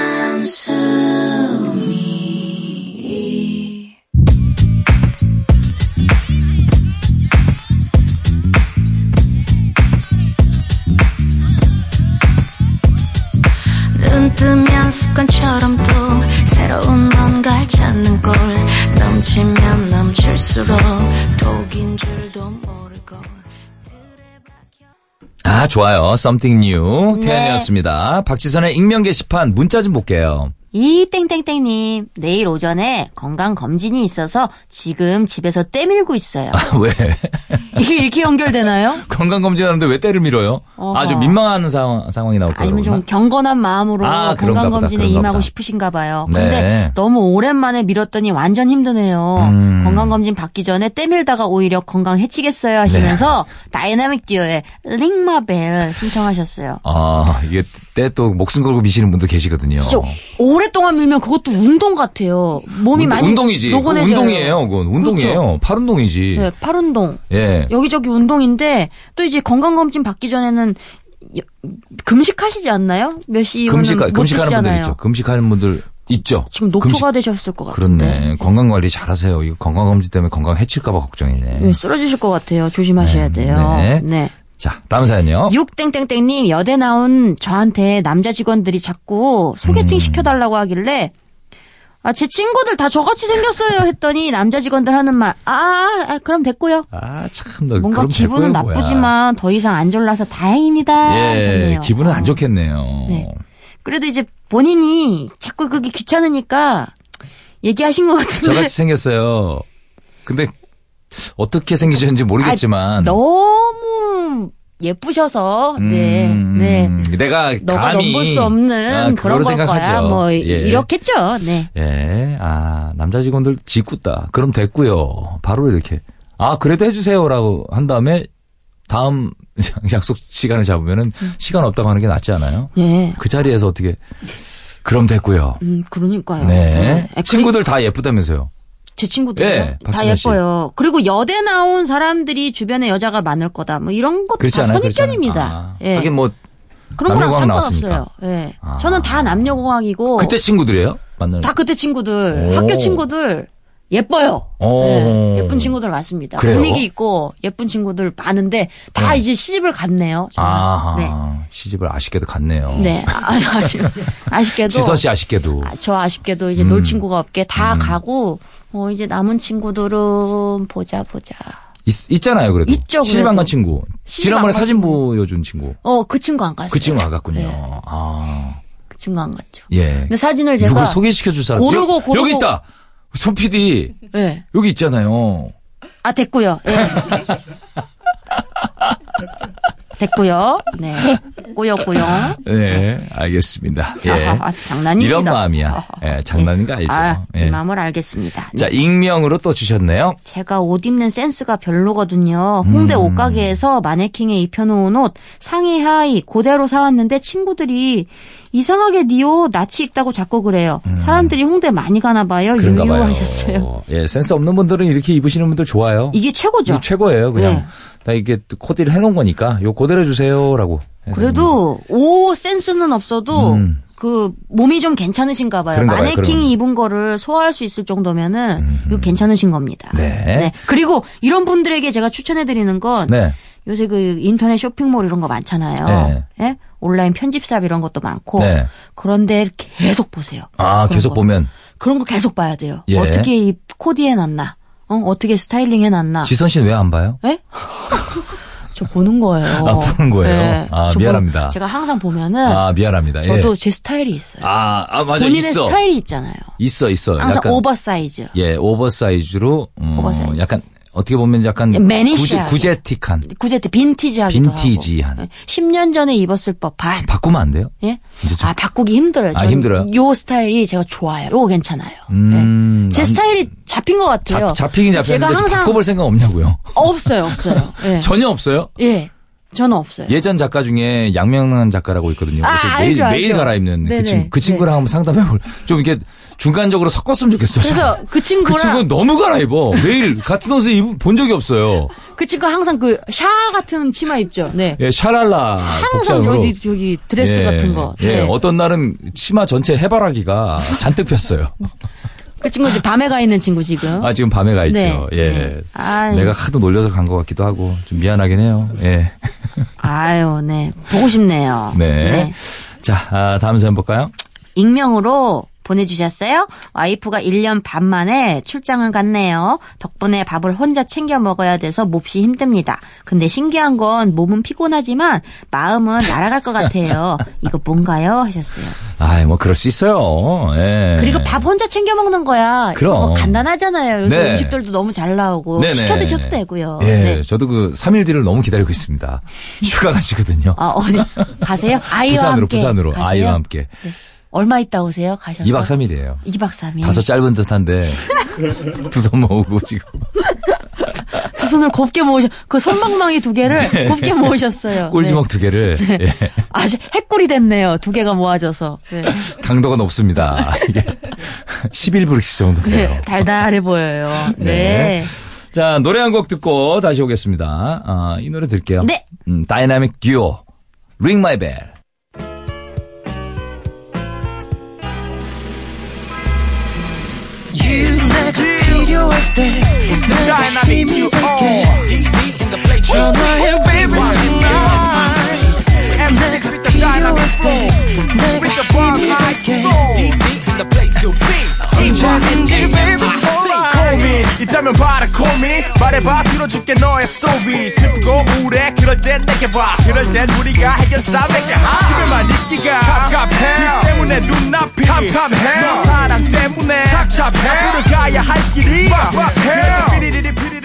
Speaker 4: 습관처럼 또 새로운 뭔가를 찾는 꼴 넘치면 넘칠수록 독인 줄도 모르고
Speaker 1: 아, 좋아요. Something New.
Speaker 9: 네.
Speaker 1: 태연이었습니다. 박지선의 익명 게시판 문자 좀 볼게요.
Speaker 9: 이 땡땡땡님 내일 오전에 건강 검진이 있어서 지금 집에서 때 밀고 있어요.
Speaker 1: 왜?
Speaker 9: 이게 이렇게 연결되나요?
Speaker 1: 건강 검진하는데 왜 때를 밀어요?
Speaker 9: 어허.
Speaker 1: 아주 민망한 상황, 상황이 나올까
Speaker 9: 아니면 좀? 경건한 마음으로
Speaker 1: 아,
Speaker 9: 건강 검진에
Speaker 1: 그런가
Speaker 9: 임하고. 싶으신가 봐요.
Speaker 1: 네.
Speaker 9: 근데 너무 오랜만에 밀었더니 완전 힘드네요.
Speaker 1: 음.
Speaker 9: 건강 검진 받기 전에 때 밀다가 오히려 건강 해치겠어요 하시면서
Speaker 1: 네.
Speaker 9: 다이나믹 듀오의 Ring My Bell 신청하셨어요.
Speaker 1: 아, 이게 때 또 목숨 걸고 미시는 분도 계시거든요.
Speaker 9: 진짜 오 랫동안 밀면 그것도 운동 같아요. 몸이
Speaker 1: 운-
Speaker 9: 많이
Speaker 1: 운동이지.
Speaker 9: 노곤해져요.
Speaker 1: 운동이에요. 그건 운동이에요. 팔 운동이지.
Speaker 9: 네, 팔 운동.
Speaker 1: 예.
Speaker 9: 여기저기 운동인데 또 이제 건강검진 받기 전에는 여- 금식하시지 않나요? 몇 시 이후는
Speaker 1: 금식
Speaker 9: 못
Speaker 1: 금식하는 분들
Speaker 9: 드시잖아요.
Speaker 1: 있죠. 금식하는 분들 있죠.
Speaker 9: 지금 녹초가
Speaker 1: 금식-
Speaker 9: 되셨을 것 같은데.
Speaker 1: 그렇네. 건강 관리 잘하세요. 이거 건강 검진 때문에 건강 해칠까봐 걱정이네.
Speaker 9: 네, 쓰러지실 것 같아요. 조심하셔야
Speaker 1: 네,
Speaker 9: 돼요.
Speaker 1: 네.
Speaker 9: 네.
Speaker 1: 자, 다음 사연요.
Speaker 9: 육땡땡땡님 여대 나온 저한테 남자 직원들이 자꾸 소개팅
Speaker 1: 음.
Speaker 9: 시켜달라고 하길래 아, 제 친구들 다 저같이 생겼어요 했더니 남자 직원들 하는 말, 아, 아, 그럼 됐고요.
Speaker 1: 아, 참, 너
Speaker 9: 뭔가 기분은
Speaker 1: 될 거야, 뭐야.
Speaker 9: 나쁘지만 더 이상 안 졸라서 다행입니다
Speaker 1: 예,
Speaker 9: 하셨네요.
Speaker 1: 기분은
Speaker 9: 어.
Speaker 1: 안 좋겠네요.
Speaker 9: 네. 그래도 이제 본인이 자꾸 그게 귀찮으니까 얘기하신 것 같은데.
Speaker 1: 저같이 생겼어요. 근데 어떻게 생기셨는지 모르겠지만
Speaker 9: 아, 너무 예쁘셔서 네,
Speaker 1: 음,
Speaker 9: 네.
Speaker 1: 내가
Speaker 9: 너가
Speaker 1: 감히
Speaker 9: 넘볼 수 없는
Speaker 1: 아,
Speaker 9: 그런 걸 거야. 뭐
Speaker 1: 예.
Speaker 9: 이렇겠죠. 네.
Speaker 1: 예, 아 남자 직원들 짓궂다. 그럼 됐고요. 바로 이렇게 아 그래도 해주세요라고 한 다음에 다음 약속 시간을 잡으면은
Speaker 9: 음.
Speaker 1: 시간 없다고 하는 게 낫지 않아요?
Speaker 9: 예.
Speaker 1: 그 자리에서 어떻게 그럼 됐고요.
Speaker 9: 음, 그러니까요.
Speaker 1: 네.
Speaker 9: 아,
Speaker 1: 친구들 다 예쁘다면서요.
Speaker 9: 제 친구들
Speaker 1: 예,
Speaker 9: 다
Speaker 1: 박진아 씨.
Speaker 9: 예뻐요. 그리고 여대 나온 사람들이 주변에 여자가 많을 거다. 뭐 이런 것도 다
Speaker 1: 않아요?
Speaker 9: 선입견입니다.
Speaker 1: 아,
Speaker 9: 예.
Speaker 1: 하긴 뭐
Speaker 9: 그런 거랑 상관없어요. 예.
Speaker 1: 아.
Speaker 9: 저는 다 남녀공학이고
Speaker 1: 그때 친구들이에요? 만나는
Speaker 9: 다 그때 친구들,
Speaker 1: 오.
Speaker 9: 학교 친구들 예뻐요.
Speaker 1: 오.
Speaker 9: 예, 예쁜 친구들 많습니다.
Speaker 1: 그래요?
Speaker 9: 분위기 있고 예쁜 친구들 많은데 다 이제 시집을 갔네요.
Speaker 1: 아하
Speaker 9: 네.
Speaker 1: 시집을 아쉽게도 갔네요.
Speaker 9: 네. 아, 아쉽, 아쉽게도.
Speaker 1: 지선 씨 아쉽게도
Speaker 9: 아, 저 아쉽게도 이제
Speaker 1: 음.
Speaker 9: 놀 친구가 없게 다 가고, 어, 이제 남은 친구들은 보자, 보자.
Speaker 1: 있, 잖아요 그래도
Speaker 9: 있죠, 그래도.
Speaker 1: 간 친구 지난번에 사진. 보여준 친구
Speaker 9: 어, 그 친구 안 갔어요.
Speaker 1: 그 친구 안 갔군요.
Speaker 9: 네,
Speaker 1: 아
Speaker 9: 그 친구 안 갔죠.
Speaker 1: 예.
Speaker 9: 근데 사진을 제가.
Speaker 1: 누구 소개시켜 줄 사람
Speaker 9: 고르고,
Speaker 1: 여,
Speaker 9: 고르고.
Speaker 1: 여기 있다. 소 PD
Speaker 9: 예.
Speaker 1: 여기 있잖아요.
Speaker 9: 아, 됐고요. 예. 됐고요. 네. 꼬였고요.
Speaker 1: 네, 알겠습니다. 예.
Speaker 9: 아하, 장난입니다.
Speaker 1: 이런 마음이야. 예, 장난인가 알죠.
Speaker 9: 아,
Speaker 1: 예.
Speaker 9: 이 마음을 알겠습니다. 네.
Speaker 1: 자, 익명으로 또 주셨네요.
Speaker 9: 제가 옷 입는 센스가 별로거든요. 홍대
Speaker 1: 음.
Speaker 9: 옷가게에서 마네킹에 입혀놓은 옷 상의 하의 그대로 사왔는데 친구들이 이상하게 네옷 낯이 익다고 자꾸 그래요. 사람들이 홍대 많이 가나 봐요.
Speaker 1: 음. 그런가 봐요.
Speaker 9: 유유하셨어요.
Speaker 1: 예, 센스 없는 분들은 이렇게 입으시는 분들 좋아요.
Speaker 9: 이게 최고죠.
Speaker 1: 이게 최고예요. 그냥
Speaker 9: 네.
Speaker 1: 다 이게 또 코디를 해놓은 거니까 요 그대로 해주세요라고. 해서
Speaker 9: 그래도 옷 센스는 없어도
Speaker 1: 음.
Speaker 9: 그 몸이 좀 괜찮으신가 봐요. 마네킹이. 입은 거를 소화할 수 있을 정도면은 이거 괜찮으신 겁니다.
Speaker 1: 네.
Speaker 9: 그리고 이런 분들에게 제가 추천해 드리는 건
Speaker 1: 네.
Speaker 9: 요새 그 인터넷 쇼핑몰 이런 거 많잖아요.
Speaker 1: 네.
Speaker 9: 예? 온라인 편집샵 이런 것도 많고.
Speaker 1: 네.
Speaker 9: 그런데 계속 보세요.
Speaker 1: 아, 계속
Speaker 9: 거.
Speaker 1: 보면
Speaker 9: 그런 거 계속 봐야 돼요.
Speaker 1: 예.
Speaker 9: 어떻게 이 코디해 놨나? 어, 어떻게 스타일링 해 놨나?
Speaker 1: 지선 씨는 왜 안 봐요?
Speaker 9: 예? 저 보는 거예요.
Speaker 1: 아, 보는 거예요?
Speaker 9: 예.
Speaker 1: 아,
Speaker 9: 저
Speaker 1: 미안합니다.
Speaker 9: 보- 제가 항상 보면은
Speaker 1: 아, 미안합니다.
Speaker 9: 저도
Speaker 1: 예.
Speaker 9: 제 스타일이 있어요.
Speaker 1: 아, 아 맞아
Speaker 9: 본인의
Speaker 1: 있어.
Speaker 9: 스타일이 있잖아요.
Speaker 1: 있어 있어.
Speaker 9: 항상 오버사이즈.
Speaker 1: 예, oversize로 음,
Speaker 9: 오버사이즈.
Speaker 1: 약간 어떻게 보면 약간
Speaker 9: 예, 매니시하게.
Speaker 1: 구제, 구제틱한
Speaker 9: 구제트 빈티지하기도
Speaker 1: 빈티지한.
Speaker 9: 하고. 10년 전에 입었을 법한.
Speaker 1: 바꾸면 안 돼요?
Speaker 9: 예? 아, 바꾸기 힘들어요.
Speaker 1: 아, 힘들어요?
Speaker 9: 요 스타일이 제가 좋아요. 요거 괜찮아요.
Speaker 1: 음,
Speaker 9: 예. 제
Speaker 1: 남-
Speaker 9: 스타일이 잡힌 것 같아요.
Speaker 1: 잡,
Speaker 9: 제가
Speaker 1: 잡혔는데 좀
Speaker 9: 항상
Speaker 1: 바꿔볼 생각 없냐고요?
Speaker 9: 없어요, 없어요. 예.
Speaker 1: 전혀 없어요?
Speaker 9: 예. 저는 없어요.
Speaker 1: 예전 작가 중에 양명란 작가라고 있거든요.
Speaker 9: 아, 알죠,
Speaker 1: 매일, 매일
Speaker 9: 알죠.
Speaker 1: 갈아입는 그. 친, 그 친구랑 한번 상담해볼. 좀 이렇게 중간적으로 섞었으면 좋겠어요.
Speaker 9: 그래서
Speaker 1: 그그
Speaker 9: 친구랑
Speaker 1: 친구는 너무 갈아입어. 매일 같은 옷을 입은 본 적이 없어요.
Speaker 9: 그 친구 항상 그 샤 같은 치마 입죠. 네.
Speaker 1: 예, 샤랄라
Speaker 9: 항상
Speaker 1: 복장으로.
Speaker 9: 여기 저기 드레스
Speaker 1: 예,
Speaker 9: 같은 거.
Speaker 1: 예,
Speaker 9: 네.
Speaker 1: 어떤 날은 치마 전체 해바라기가 잔뜩 폈어요.
Speaker 9: 그 친구 지금 밤에 가 있는 친구 지금.
Speaker 1: 아, 지금 밤에 가 있죠.
Speaker 9: 네,
Speaker 1: 예.
Speaker 9: 네.
Speaker 1: 내가 하도 놀려서 간 것 같기도 하고, 좀 미안하긴 해요. 예.
Speaker 9: 아유, 네. 보고 싶네요.
Speaker 1: 네. 자, 아, 다음 사연 볼까요?
Speaker 9: 익명으로 보내주셨어요. 와이프가 1년 반 만에 출장을 갔네요. 덕분에 밥을 혼자 챙겨 먹어야 돼서 몹시 힘듭니다. 근데 신기한 건 몸은 피곤하지만 마음은 날아갈 것 같아요. 이거 뭔가요? 하셨어요.
Speaker 1: 아이, 뭐, 그럴 수 있어요. 예.
Speaker 9: 그리고 밥 혼자 챙겨 먹는 거야.
Speaker 1: 그럼.
Speaker 9: 이거 뭐 간단하잖아요. 요새
Speaker 1: 네.
Speaker 9: 음식들도 너무 잘 나오고
Speaker 1: 네네.
Speaker 9: 시켜 드셔도 되고요.
Speaker 1: 예,
Speaker 9: 네.
Speaker 1: 저도 그 3일 뒤를 너무 기다리고 있습니다. 휴가 가시거든요.
Speaker 9: 아, 어디 가세요? 아이와
Speaker 1: 부산으로,
Speaker 9: 함께
Speaker 1: 부산으로.
Speaker 9: 가세요?
Speaker 1: 아이와 함께.
Speaker 9: 네. 얼마 있다 오세요? 가셔서
Speaker 1: 2박 3일이에요.
Speaker 9: 2박 3일.
Speaker 1: 다소 짧은 듯 한데, 두 손 모으고 지금.
Speaker 9: 두 손을 곱게 모으셔. 그 손방망이 두 개를 곱게 모으셨어요.
Speaker 1: 네. 꼴주먹 두 개를, 예.
Speaker 9: 아주 핵꿀이 됐네요. 두 개가 모아져서. 네.
Speaker 1: 강도가 높습니다. 이게 11브릭스 정도 돼요.
Speaker 9: 네, 달달해 보여요. 네.
Speaker 1: 네. 자, 노래 한 곡 듣고 다시 오겠습니다. 아, 이 노래 들게요.
Speaker 9: 네.
Speaker 1: 음, 다이나믹 듀오, Ring My Bell.
Speaker 7: You 내가 필요할 때 내가 힘이 될게 전화해 baby tonight 내가 필요할 때 내가 힘이 될게 언제든지 baby
Speaker 6: 고민 있다면 말해 고민 말해봐 들어줄게 너의 스토리 슬프고 우울해 그럴 땐 내게 봐. 그럴 땐 우리가 해결사 내게 하. 집에만 있기가 갑갑해. 이 때문에 눈앞이 캄캄해. 너 사랑 때문에 착잡해. 앞으로 가야 할 길이 막막해. 피리리리 피리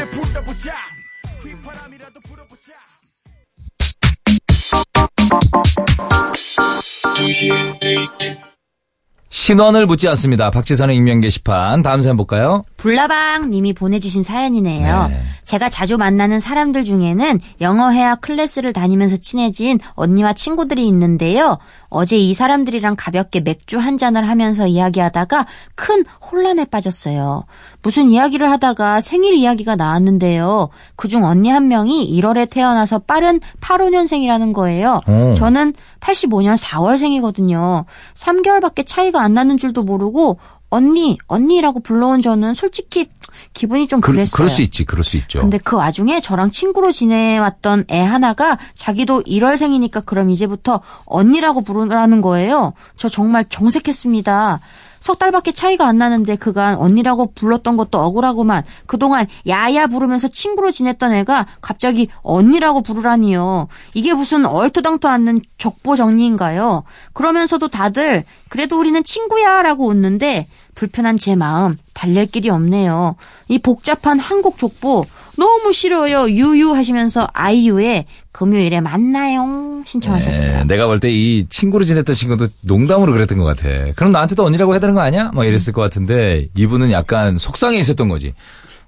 Speaker 1: 신원을 묻지 않습니다. 박지선의 익명 게시판. 다음 사연 볼까요?
Speaker 9: 불나방 님이 보내주신 사연이네요.
Speaker 1: 네.
Speaker 9: 제가 자주 만나는 사람들 중에는 영어 회화 클래스를 다니면서 친해진 언니와 친구들이 있는데요. 어제 이 사람들이랑 가볍게 맥주 한 잔을 하면서 이야기하다가 큰 혼란에 빠졌어요. 무슨 이야기를 하다가 생일 이야기가 나왔는데요. 그중 언니 한 명이 1월에 태어나서 빠른 85년생이라는 거예요.
Speaker 1: 오.
Speaker 9: 저는 85년 4월생이거든요. 3개월밖에 차이가 안 나는 줄도 모르고 언니, 언니라고 불러온 저는 솔직히 기분이 좀
Speaker 1: 그,
Speaker 9: 그랬어요.
Speaker 1: 그 럴 수 있지, 그럴 수 있죠.
Speaker 9: 근데 그 와중에 저랑 친구로 지내왔던 애 하나가 자기도 1월생이니까 그럼 이제부터 언니라고 부르라는 거예요. 저 정말 정색했습니다. 석 달밖에 차이가 안 나는데 그간 언니라고 불렀던 것도 억울하고만 그동안 야야 부르면서 친구로 지냈던 애가 갑자기 언니라고 부르라니요. 이게 무슨 얼토당토 않는 족보 정리인가요? 그러면서도 다들 그래도 우리는 친구야 라고 웃는데 불편한 제 마음 달랠 길이 없네요. 이 복잡한 한국 족보 너무 싫어요. 유유 하시면서 아이유의 금요일에 만나요 신청하셨어요.
Speaker 1: 네, 내가 볼 때 이 친구로 지냈던 친구도 농담으로 그랬던 것 같아. 그럼 나한테도 언니라고 해야 되는 거 아니야? 막 이랬을 것 같은데 이분은 약간 속상해 있었던 거지.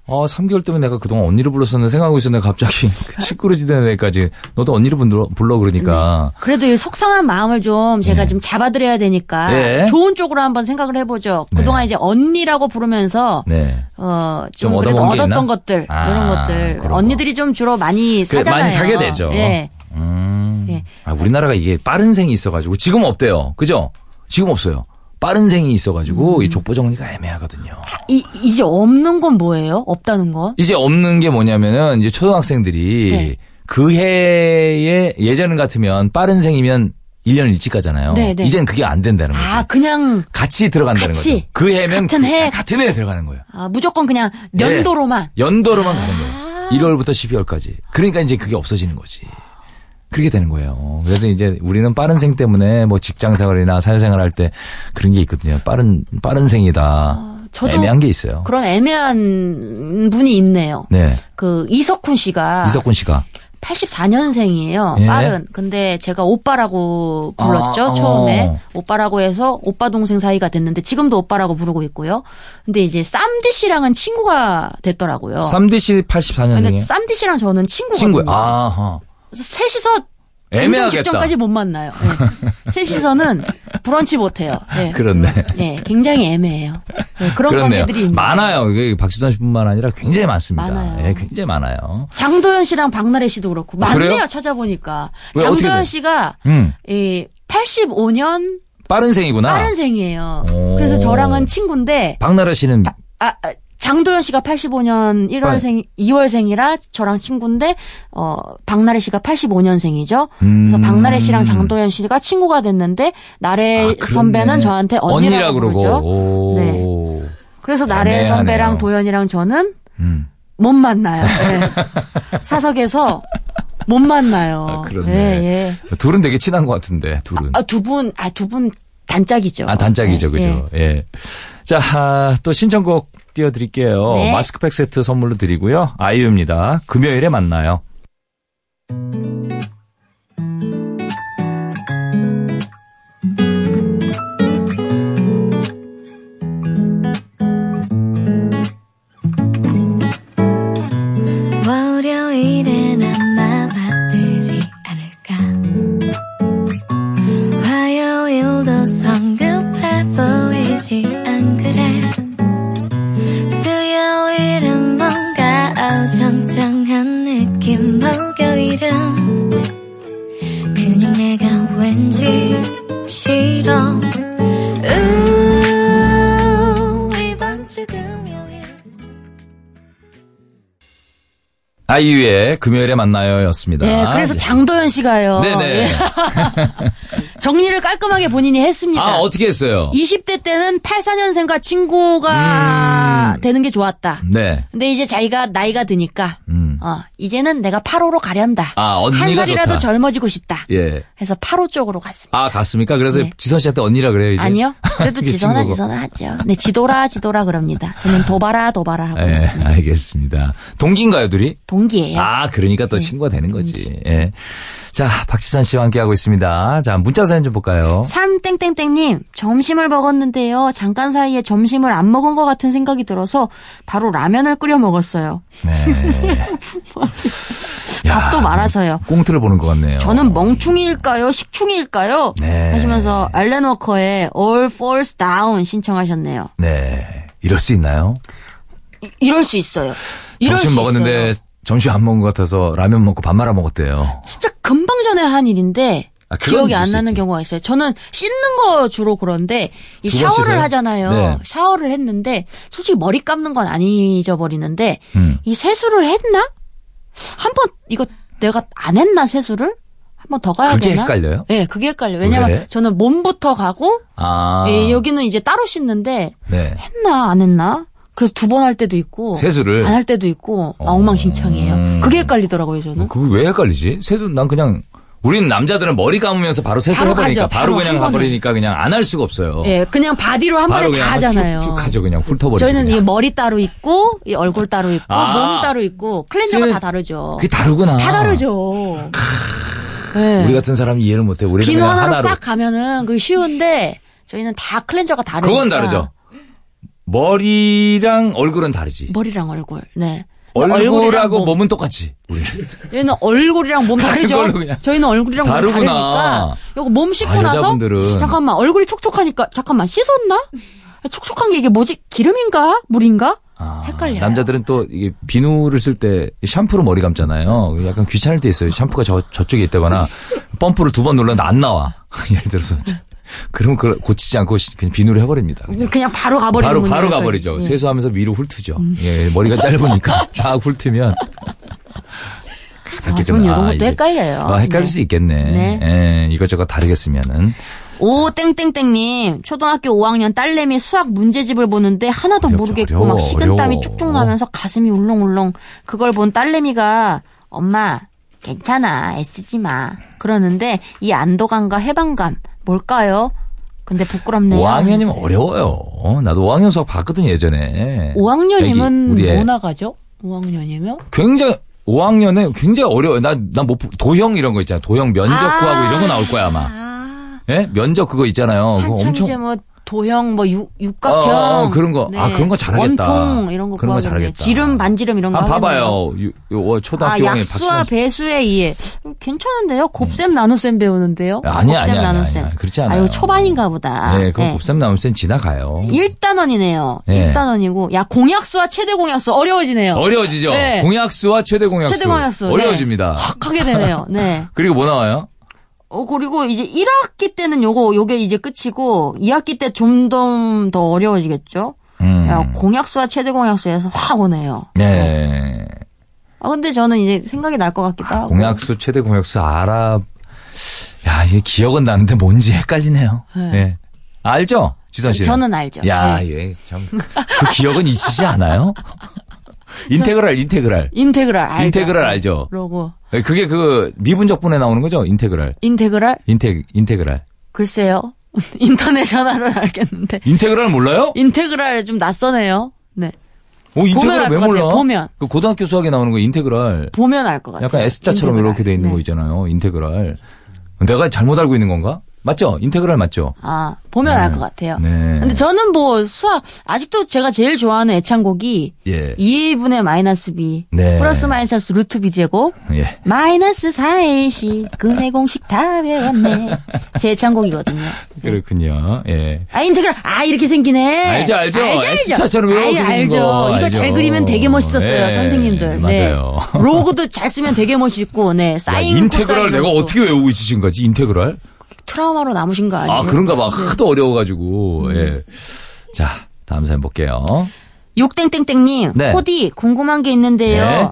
Speaker 1: 어, 3개월 동안 내가 그동안 언니를 불렀었는데 생각하고 있었는데 갑자기 그 친구로 지내는 애까지 너도 언니를 불러, 불러 그러니까.
Speaker 9: 그래도 이 속상한 마음을 좀 제가
Speaker 1: 네.
Speaker 9: 좀 잡아드려야 되니까
Speaker 1: 네.
Speaker 9: 좋은 쪽으로 한번 생각을 해보죠. 그동안 이제 언니라고 부르면서
Speaker 1: 네.
Speaker 9: 어,
Speaker 1: 좀
Speaker 9: 좀, 그래도 얻었던? 것들
Speaker 1: 아,
Speaker 9: 이런 것들
Speaker 1: 그런 거.
Speaker 9: 언니들이 좀 주로 많이
Speaker 1: 그
Speaker 9: 사잖아요.
Speaker 1: 많이 사게 되죠.
Speaker 9: 예.
Speaker 1: 음.
Speaker 9: 예.
Speaker 1: 아, 우리나라가 이게 빠른 생이 있어가지고 지금 없대요. 그죠? 지금 없어요. 빠른 생이 있어가지고 이 족보 정리가 애매하거든요.
Speaker 9: 이, 이제 없는 건 뭐예요? 없다는 건?
Speaker 1: 이제 없는 게 뭐냐면은 이제 초등학생들이
Speaker 9: 네.
Speaker 1: 그 해에 예전 같으면 빠른 생이면 1년 일찍 가잖아요.
Speaker 9: 네, 네.
Speaker 1: 이젠 그게 안 된다는 거죠.
Speaker 9: 아 그냥
Speaker 1: 같이 들어간다는
Speaker 9: 같이.
Speaker 1: 거죠. 그 해면
Speaker 9: 같은
Speaker 1: 그-
Speaker 9: 해,
Speaker 1: 같은 해에 들어가는 거예요.
Speaker 9: 아, 무조건 그냥 연도로만.
Speaker 1: 네. 연도로만 가는 거예요. 1월부터 12월까지. 그러니까 이제 그게 없어지는 거지. 그렇게 되는 거예요. 그래서 이제 우리는 빠른 생 때문에 뭐 직장 생활이나 사회생활 할 때 그런 게 있거든요. 빠른 빠른 생이다.
Speaker 9: 아,
Speaker 1: 애매한 게 있어요.
Speaker 9: 그런 애매한 분이 있네요.
Speaker 1: 네.
Speaker 9: 그 이석훈 씨가
Speaker 1: 이석훈 씨가
Speaker 9: 84년생이에요.
Speaker 1: 예.
Speaker 9: 빠른. 근데 제가 오빠라고 불렀죠.
Speaker 1: 아, 어.
Speaker 9: 처음에. 오빠라고 해서 오빠 동생 사이가 됐는데 지금도 오빠라고 부르고 있고요. 근데 이제 쌈디 씨랑은 친구가 됐더라고요.
Speaker 1: 쌈디 씨
Speaker 9: 근데
Speaker 1: 84년생이에요.
Speaker 9: 쌈디 씨랑 저는 친구거든요.
Speaker 1: 친구예요. 아하.
Speaker 9: 셋이서
Speaker 1: 애매하겠다.
Speaker 9: 직전까지 못 만나요. 네. 셋이서는 브런치 못 해요. 네.
Speaker 1: 그렇네.
Speaker 9: 네, 굉장히 애매해요. 네, 그런
Speaker 1: 그렇네요.
Speaker 9: 관계들이 있네요.
Speaker 1: 많아요. 이게 박지선 씨뿐만 아니라 굉장히 많습니다.
Speaker 9: 많아요.
Speaker 1: 예, 굉장히 많아요.
Speaker 9: 장도연 씨랑 박나래 씨도 그렇고
Speaker 1: 아?
Speaker 9: 많네요 찾아보니까
Speaker 1: 왜?
Speaker 9: 장도연 씨가
Speaker 1: 음.
Speaker 9: 이 85년
Speaker 1: 빠른 생이구나.
Speaker 9: 빠른 생이에요.
Speaker 1: 오.
Speaker 9: 그래서 저랑은 친구인데
Speaker 1: 박나래 씨는
Speaker 9: 아, 아, 장도연 씨가 85년 1월생, 2월생이라 저랑 친구인데, 어, 박나래 씨가 85년생이죠. 그래서
Speaker 1: 음.
Speaker 9: 박나래 씨랑 장도연 씨가 친구가 됐는데, 나래
Speaker 1: 아.
Speaker 9: 선배는 저한테 언니라고,
Speaker 1: 그러고.
Speaker 9: 부르죠.
Speaker 1: 오.
Speaker 9: 네. 그래서 나래
Speaker 1: 애매하네요.
Speaker 9: 선배랑 도연이랑 저는
Speaker 1: 음.
Speaker 9: 못 만나요. 네. 사석에서 못 만나요.
Speaker 1: 아, 그렇네.
Speaker 9: 예, 예.
Speaker 1: 둘은 되게 친한 것 같은데, 둘은.
Speaker 9: 아, 두 분, 아, 두 분 단짝이죠.
Speaker 1: 아, 단짝이죠,
Speaker 9: 예,
Speaker 1: 그죠? 예. 자, 아, 또 신청곡 띄워드릴게요.
Speaker 9: 네.
Speaker 1: 마스크팩 세트 선물로 드리고요. 아이유입니다. 금요일에 만나요. 아이유의 금요일에 만나요였습니다.
Speaker 9: 예, 그래서
Speaker 1: 이제.
Speaker 9: 장도연 씨가요.
Speaker 1: 네네.
Speaker 9: 예. 정리를 깔끔하게 본인이 했습니다.
Speaker 1: 아, 어떻게 했어요?
Speaker 9: 20대 때는 84년생과 친구가
Speaker 1: 음.
Speaker 9: 되는 게 좋았다.
Speaker 1: 네.
Speaker 9: 근데 이제 자기가 나이가 드니까
Speaker 1: 음.
Speaker 9: 어, 이제는 내가 8호로 가련다.
Speaker 1: 아,
Speaker 9: 한 살이라도
Speaker 1: 좋다.
Speaker 9: 젊어지고 싶다.
Speaker 1: 예.
Speaker 9: 해서 8호 쪽으로 갔습니다.
Speaker 1: 아, 갔습니까? 그래서
Speaker 9: 네.
Speaker 1: 지선 씨한테 언니라 그래요, 이제?
Speaker 9: 아니요. 그래도 지선아. 지선아 하죠. 네, 지도라 지도라 그럽니다. 저는 도바라 도바라 하고
Speaker 1: 예, 알겠습니다. 동기인가요, 둘이?
Speaker 9: 동기예요.
Speaker 1: 아, 그러니까
Speaker 9: 네.
Speaker 1: 또 친구가 되는 거지. 예. 자, 박지선 씨와 함께하고 있습니다. 자, 문자 사연 좀 볼까요?
Speaker 9: 삼땡땡땡님 점심을 먹었는데요. 잠깐 사이에 점심을 안 먹은 것 같은 생각이 들어서 바로 라면을 끓여 먹었어요.
Speaker 1: 네. 야,
Speaker 9: 밥도 말아서요.
Speaker 1: 꽁트를 보는 것 같네요.
Speaker 9: 저는 멍충이일까요? 식충이일까요?
Speaker 1: 네.
Speaker 9: 하시면서 알렌 워커의 All Falls Down 신청하셨네요.
Speaker 1: 네. 이럴 수 있나요?
Speaker 9: 이- 이럴 수 있어요. 이럴
Speaker 1: 점심
Speaker 9: 수
Speaker 1: 먹었는데
Speaker 9: 있어요.
Speaker 1: 점심 안 먹은 것 같아서 라면 먹고 밥 말아 먹었대요.
Speaker 9: 진짜 금방 전에 한 일인데
Speaker 1: 아,
Speaker 9: 기억이
Speaker 1: 안수
Speaker 9: 나는
Speaker 1: 있지.
Speaker 9: 경우가 있어요. 저는 씻는 거 주로 그런데 이 샤워를
Speaker 1: 씻어요?
Speaker 9: 하잖아요.
Speaker 1: 네.
Speaker 9: 샤워를 했는데 솔직히 머리 감는 건 안 잊어버리는데
Speaker 1: 음.
Speaker 9: 이 세수를 했나? 한 번 이거 내가 안 했나 세수를? 한 번 더 가야
Speaker 1: 그게
Speaker 9: 되나?
Speaker 1: 헷갈려요?
Speaker 9: 네, 그게 헷갈려요. 왜냐면
Speaker 1: 왜?
Speaker 9: 저는 몸부터 가고
Speaker 1: 아.
Speaker 9: 예, 여기는 이제 따로 씻는데
Speaker 1: 네.
Speaker 9: 했나 안 했나? 그래서 두 번 할 때도 있고
Speaker 1: 세수를?
Speaker 9: 안 할 때도 있고 막
Speaker 1: 어.
Speaker 9: 엉망진창이에요.
Speaker 1: 음.
Speaker 9: 그게 헷갈리더라고요 저는.
Speaker 1: 그거 왜 헷갈리지? 세수 난 그냥 우리는 남자들은 머리 감으면서 바로 세수를 해버리니까
Speaker 9: 가죠.
Speaker 1: 바로,
Speaker 9: 바로
Speaker 1: 그냥. 가버리니까 그냥 안 할 수가 없어요.
Speaker 9: 예, 그냥 바디로 한 번에 다 하잖아요.
Speaker 1: 쭉 쭉 하죠 그냥 훑어버리죠.
Speaker 9: 저희는. 이 머리 따로 있고 이 얼굴 따로 있고
Speaker 1: 아.
Speaker 9: 몸 따로 있고 클렌저가 다 다르죠.
Speaker 1: 그게 다르구나.
Speaker 9: 다 다르죠. 예.
Speaker 1: 우리 같은 사람이 이해를 못해. 우리는
Speaker 9: 비누 하나로
Speaker 1: 하나로.
Speaker 9: 싹 가면은 그게 쉬운데 저희는 다 클렌저가 다르니까.
Speaker 1: 그건 다르죠. 머리랑 얼굴은 다르지.
Speaker 9: 머리랑 얼굴. 네.
Speaker 1: 얼굴하고
Speaker 9: 몸.
Speaker 1: 몸은 똑같지. 우리.
Speaker 9: 얘는 얼굴이랑 몸 다르죠. 저희는 얼굴이랑 몸
Speaker 1: 다르구나.
Speaker 9: 다르니까. 이거 몸 씻고
Speaker 1: 아,
Speaker 9: 나서
Speaker 1: 여자분들은.
Speaker 9: 잠깐만 얼굴이 촉촉하니까 잠깐만 씻었나? 촉촉한 게 이게 뭐지? 기름인가? 물인가?
Speaker 1: 아,
Speaker 9: 헷갈려요.
Speaker 1: 남자들은 또 이게 비누를 쓸 때 샴푸로 머리 감잖아요. 약간 귀찮을 때 있어요. 샴푸가 저, 저쪽에 있다거나 펌프를 두 번 눌렀는데 안 나와. 예를 들어서. 그러면 그걸 고치지 않고 그냥 비누를 해버립니다. 그냥.
Speaker 9: 그냥 바로 가버리는
Speaker 1: 바로. 바로 가버리죠.
Speaker 9: 예.
Speaker 1: 세수하면서 위로 훑으죠. 예, 머리가 짧으니까 쫙 훑으면.
Speaker 9: 아, 전 이런 것도
Speaker 1: 이게-
Speaker 9: 헷갈려요.
Speaker 1: 아, 헷갈릴
Speaker 9: 네.
Speaker 1: 수 있겠네.
Speaker 9: 네.
Speaker 1: 예, 이것저것 다르게 쓰면은.
Speaker 9: 오 땡땡땡님 초등학교 5학년 딸내미 수학 문제집을 보는데 하나도
Speaker 1: 어렵죠,
Speaker 9: 모르겠고
Speaker 1: 어려워,
Speaker 9: 막 식은땀이
Speaker 1: 어려워.
Speaker 9: 쭉쭉 나면서 가슴이 울렁울렁 그걸 본 딸내미가 엄마 괜찮아 애쓰지 마 그러는데 이 안도감과 해방감 뭘까요? 근데 부끄럽네요.
Speaker 1: 5학년이면
Speaker 9: 하셨어요.
Speaker 1: 어려워요. 어, 나도 5학년 수학 봤거든, 예전에.
Speaker 9: 5학년이면
Speaker 1: 애기, 우리 애.
Speaker 9: 뭐 나가죠? 5학년이면?
Speaker 1: 굉장히 5학년에 굉장히 어려워요. 나나뭐 도형 이런 거 있잖아. 도형 면적 구하고 이런 거 나올 거야 아마.
Speaker 9: 아,
Speaker 1: 예? 면적 그거 있잖아요. 그거 엄청
Speaker 9: 이제 뭐 도형 뭐 육, 육각형 네.
Speaker 1: 어, 어, 그런 거. 아, 그런 거 잘하겠다.
Speaker 9: 원통 이런 거
Speaker 1: 그런 거. 잘하겠다.
Speaker 9: 지름 반지름 이런 거
Speaker 1: 아,
Speaker 9: 하겠네요.
Speaker 1: 봐봐요. 요, 요
Speaker 9: 아,
Speaker 1: 초등학교에
Speaker 9: 약수와 배수의 이해. 음, 괜찮은데요? 곱셈 나눗셈 배우는데요?
Speaker 1: 아니야,
Speaker 9: 곱셈
Speaker 1: 아니야, 아니야,
Speaker 9: 나눗셈.
Speaker 1: 아니야. 그렇지 않아요.
Speaker 9: 아유, 초반인가 보다.
Speaker 1: 네, 그거 곱셈 나눗셈 지나가요.
Speaker 9: 1단원이네요.
Speaker 1: 네.
Speaker 9: 1단원이고. 야, 공약수와 최대 공약수 어려워지네요.
Speaker 1: 어려워지죠.
Speaker 9: 네.
Speaker 1: 공약수와 최대 공약수.
Speaker 9: 최대 공약수.
Speaker 1: 어려워집니다.
Speaker 9: 네. 확 하게 되네요. 네.
Speaker 1: 그리고 뭐 나와요?
Speaker 9: 어, 그리고 이제 1학기 때는 요거, 요게 이제 끝이고, 2학기 때 좀 더 더 어려워지겠죠?
Speaker 1: 음.
Speaker 9: 야, 공약수와 최대 공약수에서 확 오네요.
Speaker 1: 네.
Speaker 9: 아, 근데 저는 이제 생각이 날 것 같기도 하고.
Speaker 1: 공약수, 최대 공약수 알아. 야, 이게 기억은 나는데 뭔지 헷갈리네요.
Speaker 9: 네.
Speaker 1: 예. 알죠? 지선 씨.
Speaker 9: 저는 알죠.
Speaker 1: 야,
Speaker 9: 네.
Speaker 1: 예, 참. 그 기억은 잊히지 않아요? 인테그랄, 인테그랄.
Speaker 9: 인테그랄 알죠.
Speaker 1: 인테그랄 알죠?
Speaker 9: 그러고
Speaker 1: 예, 그게 그 미분적분에 나오는 거죠? 인테그랄.
Speaker 9: 인테그랄
Speaker 1: 인테, 인테그랄.
Speaker 9: 글쎄요. 인터내셔널을 알겠는데
Speaker 1: 인테그랄 몰라요?
Speaker 9: 인테그랄 좀 낯서네요. 네.
Speaker 1: 어,
Speaker 9: 보면
Speaker 1: 인테그랄
Speaker 9: 알 것 같아요.
Speaker 1: 몰라?
Speaker 9: 보면.
Speaker 1: 그 고등학교 수학에 나오는 거 인테그랄.
Speaker 9: 보면 알 것 같아요.
Speaker 1: 약간 S자처럼
Speaker 9: 인테그랄.
Speaker 1: 이렇게 돼 있는
Speaker 9: 네.
Speaker 1: 거 있잖아요. 인테그랄. 내가 잘못 알고 있는 건가? 맞죠? 인테그랄 맞죠?
Speaker 9: 아, 보면 알 것 같아요.
Speaker 1: 네.
Speaker 9: 근데 저는 뭐 수학 아직도 제가 제일 좋아하는 애창곡이
Speaker 1: 예.
Speaker 9: 2분의 마이너스 B
Speaker 1: 네.
Speaker 9: 플러스 마이너스 루트 B 제곱
Speaker 1: 예.
Speaker 9: 마이너스 4AC 근의 공식 다 배웠네. 제 애창곡이거든요.
Speaker 1: 그렇군요. 예.
Speaker 9: 아 인테그랄 아 이렇게 생기네.
Speaker 1: 알죠, 알죠.
Speaker 9: 알죠, 알죠.
Speaker 1: 이렇게
Speaker 9: 아이,
Speaker 1: 생긴
Speaker 9: 알죠.
Speaker 1: 거
Speaker 9: 이거
Speaker 1: 알죠.
Speaker 9: 잘 그리면 되게 멋있었어요,
Speaker 1: 예,
Speaker 9: 선생님들.
Speaker 1: 맞아요.
Speaker 9: 네. 로고도 잘 쓰면 되게 멋있고, 네.
Speaker 1: 야,
Speaker 9: 사인
Speaker 1: 인테그랄
Speaker 9: 코사인
Speaker 1: 내가. 어떻게 외우고 있으신 거지? 인테그랄?
Speaker 9: 트라우마로 남으신 거 아니에요?
Speaker 1: 아, 그런가 봐.
Speaker 9: 네.
Speaker 1: 하도 어려워가지고. 예. 자, 다음 사연 볼게요.
Speaker 9: 육땡땡땡님,
Speaker 1: 네.
Speaker 9: 코디 궁금한 게 있는데요.
Speaker 1: 네.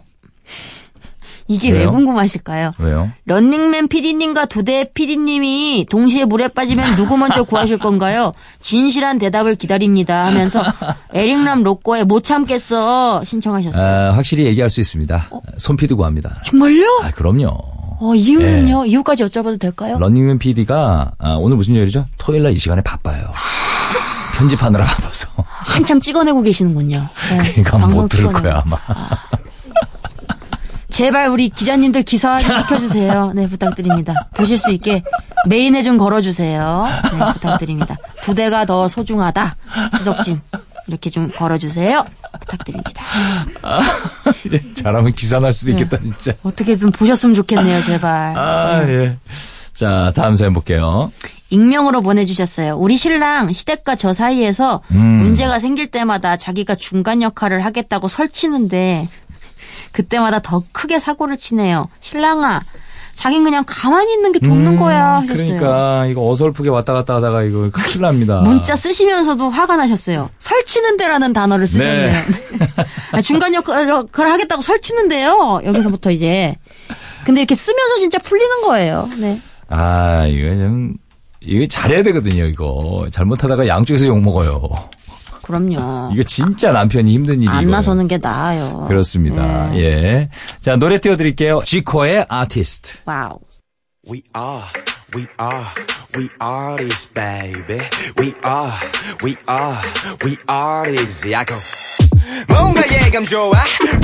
Speaker 9: 이게 왜
Speaker 1: 왜요?
Speaker 9: 궁금하실까요?
Speaker 1: 왜요?
Speaker 9: 런닝맨 PD님과 두대 PD님이 동시에 물에 빠지면 누구 먼저 구하실 건가요? 진실한 대답을 기다립니다 하면서 에릭남 로꼬의 못 참겠어 신청하셨어요.
Speaker 1: 아, 확실히 얘기할 수 있습니다. 손피드 구합니다.
Speaker 9: 정말요?
Speaker 1: 아, 그럼요.
Speaker 9: 어, 이유는요? 이유까지 여쭤봐도 될까요?
Speaker 1: 런닝맨 PD가 아, 오늘 무슨 요일이죠? 토요일 날 이 시간에 바빠요. 편집하느라 바빠서.
Speaker 9: 한참 찍어내고 계시는군요. 네,
Speaker 1: 그러니까 못 들을
Speaker 9: 찍어내고.
Speaker 1: 거야, 아마.
Speaker 9: 제발 우리 기자님들 기사 좀 시켜주세요. 네, 부탁드립니다. 보실 수 있게 메인에 좀 걸어주세요. 네, 부탁드립니다. 두 대가 더 소중하다. 지석진. 이렇게 좀 걸어주세요. 부탁드립니다.
Speaker 1: 잘하면 기사 날 수도 있겠다, 진짜.
Speaker 9: 어떻게 좀 보셨으면 좋겠네요, 제발.
Speaker 1: 아, 예. 자, 다음 사연 볼게요.
Speaker 9: 익명으로 보내주셨어요. 우리 신랑 시댁과 저 사이에서
Speaker 1: 음.
Speaker 9: 문제가 생길 때마다 자기가 중간 역할을 하겠다고 설치는데 그때마다 더 크게 사고를 치네요. 신랑아, 자긴 그냥 가만히 있는 게 좋는 거야 하셨어요.
Speaker 1: 그러니까 이거 어설프게 왔다 갔다 하다가 이거 큰일 납니다.
Speaker 9: 문자 쓰시면서도 화가 나셨어요. 설치는데라는 단어를 쓰셨네요.
Speaker 1: 네.
Speaker 9: 아, 중간 역할, 역할을 하겠다고 설치는데요. 여기서부터 이제. 근데 이렇게 쓰면서 진짜 풀리는 거예요. 네.
Speaker 1: 아, 이거 좀 이거 잘해야 되거든요, 이거. 잘못하다가 양쪽에서 욕 먹어요.
Speaker 9: 그럼요.
Speaker 1: 이거 진짜 남편이 힘든 일이에요.
Speaker 9: 안 나서는 게 나아요.
Speaker 1: 그렇습니다.
Speaker 9: 네.
Speaker 1: 예. 자, 노래 띄워드릴게요. 지코의 아티스트.
Speaker 9: 와우.
Speaker 10: We are, we are, we artist baby. We are, we are, we artist. 야, go. 뭔가 예감 좋아?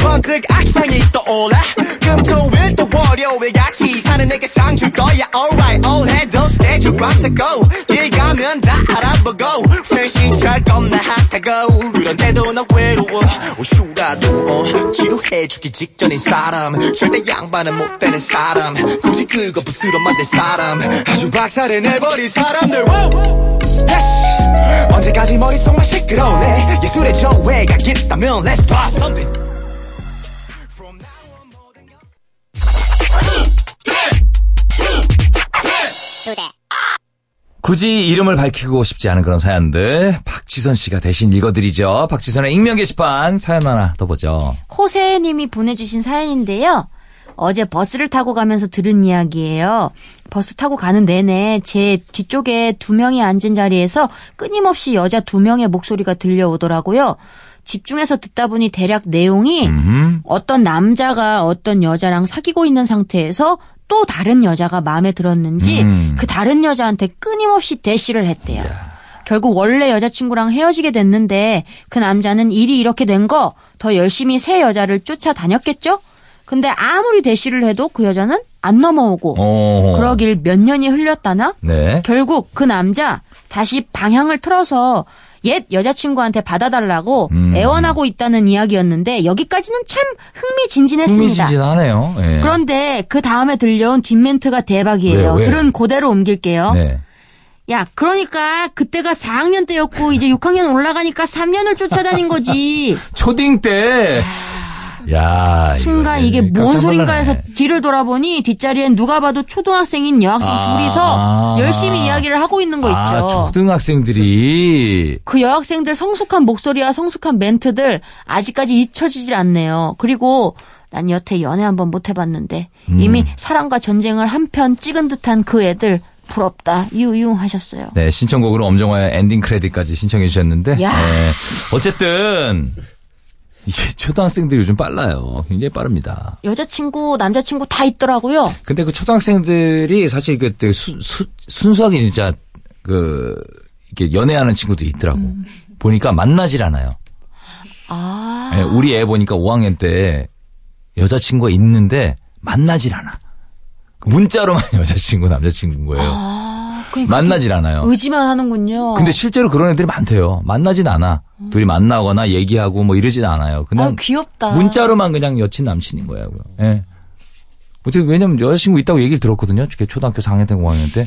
Speaker 10: 번뜩 악상이 떠올라? 금토일 또 월요일 같이 사는 내게 상 줄 거야. Alright 올해도 스케줄 꽉 차고 길 가면 다 알아보고 프렌시철 겁나 핫하고. 그런데도 나 외로워. 오슈라도 어, 지루해주기 직전인 사람. 절대 양반은 못 되는 사람. 굳이 긁어 부스러 만든 사람. 아주 박살을 내버린 사람들. Yes. 언제까지 머릿속만 시끄러울래? 예술의 조회가 있다면 Let's do something
Speaker 1: 굳이 이름을 밝히고 싶지 않은 그런 사연들 박지선 씨가 대신 읽어드리죠. 박지선의 익명 게시판 사연 하나 더 보죠.
Speaker 9: 호세님이 보내주신 사연인데요. 어제 버스를 타고 가면서 들은 이야기예요. 버스 타고 가는 내내 제 뒤쪽에 두 명이 앉은 자리에서 끊임없이 여자 두 명의 목소리가 들려오더라고요. 집중해서 듣다 보니 대략 내용이
Speaker 1: 음.
Speaker 9: 어떤 남자가 어떤 여자랑 사귀고 있는 상태에서 또 다른 여자가 마음에 들었는지
Speaker 1: 음.
Speaker 9: 그 다른 여자한테 끊임없이 대시를 했대요. 결국 원래 여자친구랑 헤어지게 됐는데 그 남자는 일이 이렇게 된 거 더 열심히 새 여자를 쫓아다녔겠죠? 근데 아무리 대시를 해도 그 여자는 안 넘어오고
Speaker 1: 어.
Speaker 9: 그러길 몇 년이 흘렸다나
Speaker 1: 네.
Speaker 9: 결국 그 남자 다시 방향을 틀어서 옛 여자친구한테 받아달라고
Speaker 1: 음.
Speaker 9: 애원하고 있다는 이야기였는데 여기까지는 참 흥미진진했습니다.
Speaker 1: 흥미진진하네요. 예.
Speaker 9: 그런데 그 다음에 들려온 뒷멘트가 대박이에요.
Speaker 1: 왜요? 왜?
Speaker 9: 들은 그대로 옮길게요.
Speaker 1: 네.
Speaker 9: 야, 그러니까 그때가 4학년 때였고 이제 6학년 올라가니까 3년을 쫓아다닌 거지.
Speaker 1: 초딩 때. 야,
Speaker 9: 순간 이게 뭔 소린가 해서. 뒤를 돌아보니 뒷자리엔 누가 봐도 초등학생인 여학생
Speaker 1: 아.
Speaker 9: 둘이서 열심히 이야기를 하고 있는 거 있죠.
Speaker 1: 아, 초등학생들이
Speaker 9: 그 여학생들 성숙한 목소리와 성숙한 멘트들 아직까지 잊혀지질 않네요. 그리고 난 여태 연애 한번 못 해봤는데
Speaker 1: 음.
Speaker 9: 이미 사랑과 전쟁을 한편 찍은 듯한 그 애들 부럽다 유유 하셨어요.
Speaker 1: 네, 신청곡으로 엄정화의 엔딩 크레딧까지 신청해 주셨는데
Speaker 9: 야.
Speaker 1: 네, 어쨌든 이제 초등학생들이 요즘 빨라요. 굉장히 빠릅니다.
Speaker 9: 여자친구 남자친구 다 있더라고요.
Speaker 1: 근데 그 초등학생들이 사실 그때 수, 수, 순수하게 진짜 그 이렇게 연애하는 친구도 있더라고.
Speaker 9: 음.
Speaker 1: 보니까 만나질 않아요.
Speaker 9: 아
Speaker 1: 예, 우리 애 보니까 5학년 때 여자친구가 있는데 만나질 않아. 문자로만 여자친구, 남자친구인 거예요.
Speaker 9: 아, 그러니까
Speaker 1: 만나질 않아요.
Speaker 9: 의지만 하는군요.
Speaker 1: 근데 실제로 그런 애들이 많대요. 만나진 않아. 둘이 만나거나 얘기하고 뭐 이러진 않아요. 그냥
Speaker 9: 아 귀엽다.
Speaker 1: 문자로만 그냥 여친 남친인 거예요. 예. 어떻게 왜냐면 여자친구 있다고 얘기를 들었거든요. 걔 초등학교 4학년 때 5학년 때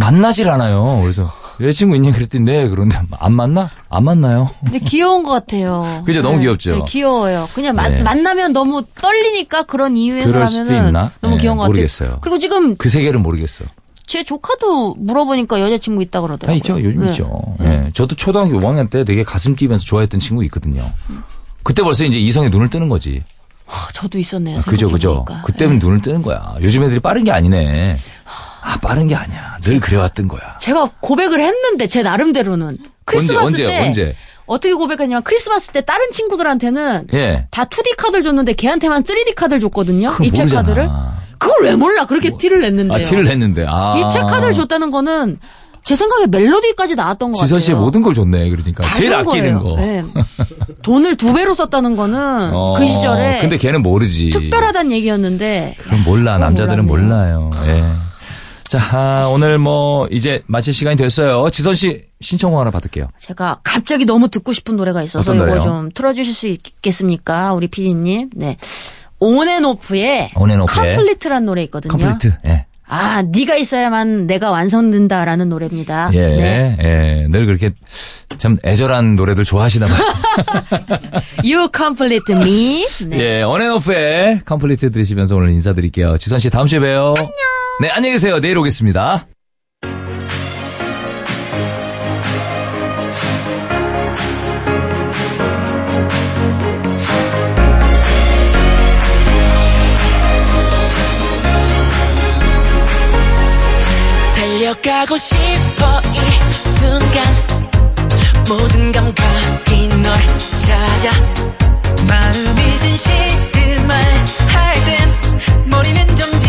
Speaker 1: 만나질 않아요. 그래서 여자친구 있니 그랬더니 네 그런데 안 만나? 안 만나요.
Speaker 9: 근데 귀여운 것 같아요.
Speaker 1: 그죠? 너무 귀엽죠?
Speaker 9: 네, 귀여워요. 그냥 마-
Speaker 1: 네.
Speaker 9: 만나면 너무 떨리니까 그런 이유에서
Speaker 1: 그럴 수도 있나?
Speaker 9: 너무
Speaker 1: 네,
Speaker 9: 귀여운 것
Speaker 1: 모르겠어요.
Speaker 9: 같아요. 그리고 지금
Speaker 1: 그 세계를 모르겠어.
Speaker 9: 제 조카도 물어보니까 여자친구 있다
Speaker 1: 아,
Speaker 9: 그러더라고요.
Speaker 1: 있죠. 요즘
Speaker 9: 네.
Speaker 1: 있죠. 예. 저도 초등학교 5학년 때 되게 가슴 뛰면서 좋아했던 친구 있거든요. 그때 벌써 이제 이성에 눈을 뜨는 거지.
Speaker 9: 아, 저도 있었네요.
Speaker 1: 그죠, 그죠.
Speaker 9: 생각해보니까.
Speaker 1: 그때는 눈을 뜨는 거야. 요즘 애들이 빠른 게 아니네. 아, 빠른 게 아니야. 늘 그래왔던 거야.
Speaker 9: 제가 고백을 했는데 제 나름대로는 크리스마스
Speaker 1: 언제,
Speaker 9: 때
Speaker 1: 언제?
Speaker 9: 어떻게 고백했냐면 크리스마스 때 다른 친구들한테는
Speaker 1: 예.
Speaker 9: 다 2D 카드를 줬는데 걔한테만 3D 카드를 줬거든요. 입체
Speaker 1: 모르잖아.
Speaker 9: 카드를. 그걸 왜 몰라? 그렇게 티를 냈는데요.
Speaker 1: 아, 티를 냈는데. 아.
Speaker 9: 입체 카드를 줬다는 거는 제 생각에 멜로디까지 나왔던 것
Speaker 1: 지선
Speaker 9: 같아요.
Speaker 1: 씨의 모든 걸 줬네. 그러니까.
Speaker 9: 다
Speaker 1: 제일
Speaker 9: 준
Speaker 1: 아끼는
Speaker 9: 거예요.
Speaker 1: 거.
Speaker 9: 네. 돈을 두 배로 썼다는 거는
Speaker 1: 어,
Speaker 9: 그 시절에
Speaker 1: 근데 걔는 모르지.
Speaker 9: 특별하다는 얘기였는데
Speaker 1: 그럼 몰라. 남자들은. 몰라요. 예. 자, 아, 오늘 뭐, 이제 마칠 시간이 됐어요. 지선 씨 신청곡 하나 받을게요.
Speaker 9: 제가 갑자기 너무 듣고 싶은 노래가 있어서 이거? 좀 틀어주실 수 있겠습니까? 우리 피디님. 네. 온앤오프의
Speaker 1: 온앤오프의
Speaker 9: Complete란 노래 있거든요.
Speaker 1: Complete. 예.
Speaker 9: 아, 네가 있어야만 내가 완성된다라는 노래입니다.
Speaker 1: 예,
Speaker 9: 네.
Speaker 1: 예. 늘 그렇게 참 애절한 노래들 좋아하시나 봐요.
Speaker 9: You complete me. 네.
Speaker 1: 예, 온앤오프의 Complete 들으시면서 오늘 인사드릴게요. 지선 씨 다음 주에 봬요. 안녕. 네, 안녕히 계세요. 내일 오겠습니다.
Speaker 7: 기억하고 싶어 이 순간. 모든 감각이 널 찾아. 마음이 진실을 그 말할 땐 머리는 정지.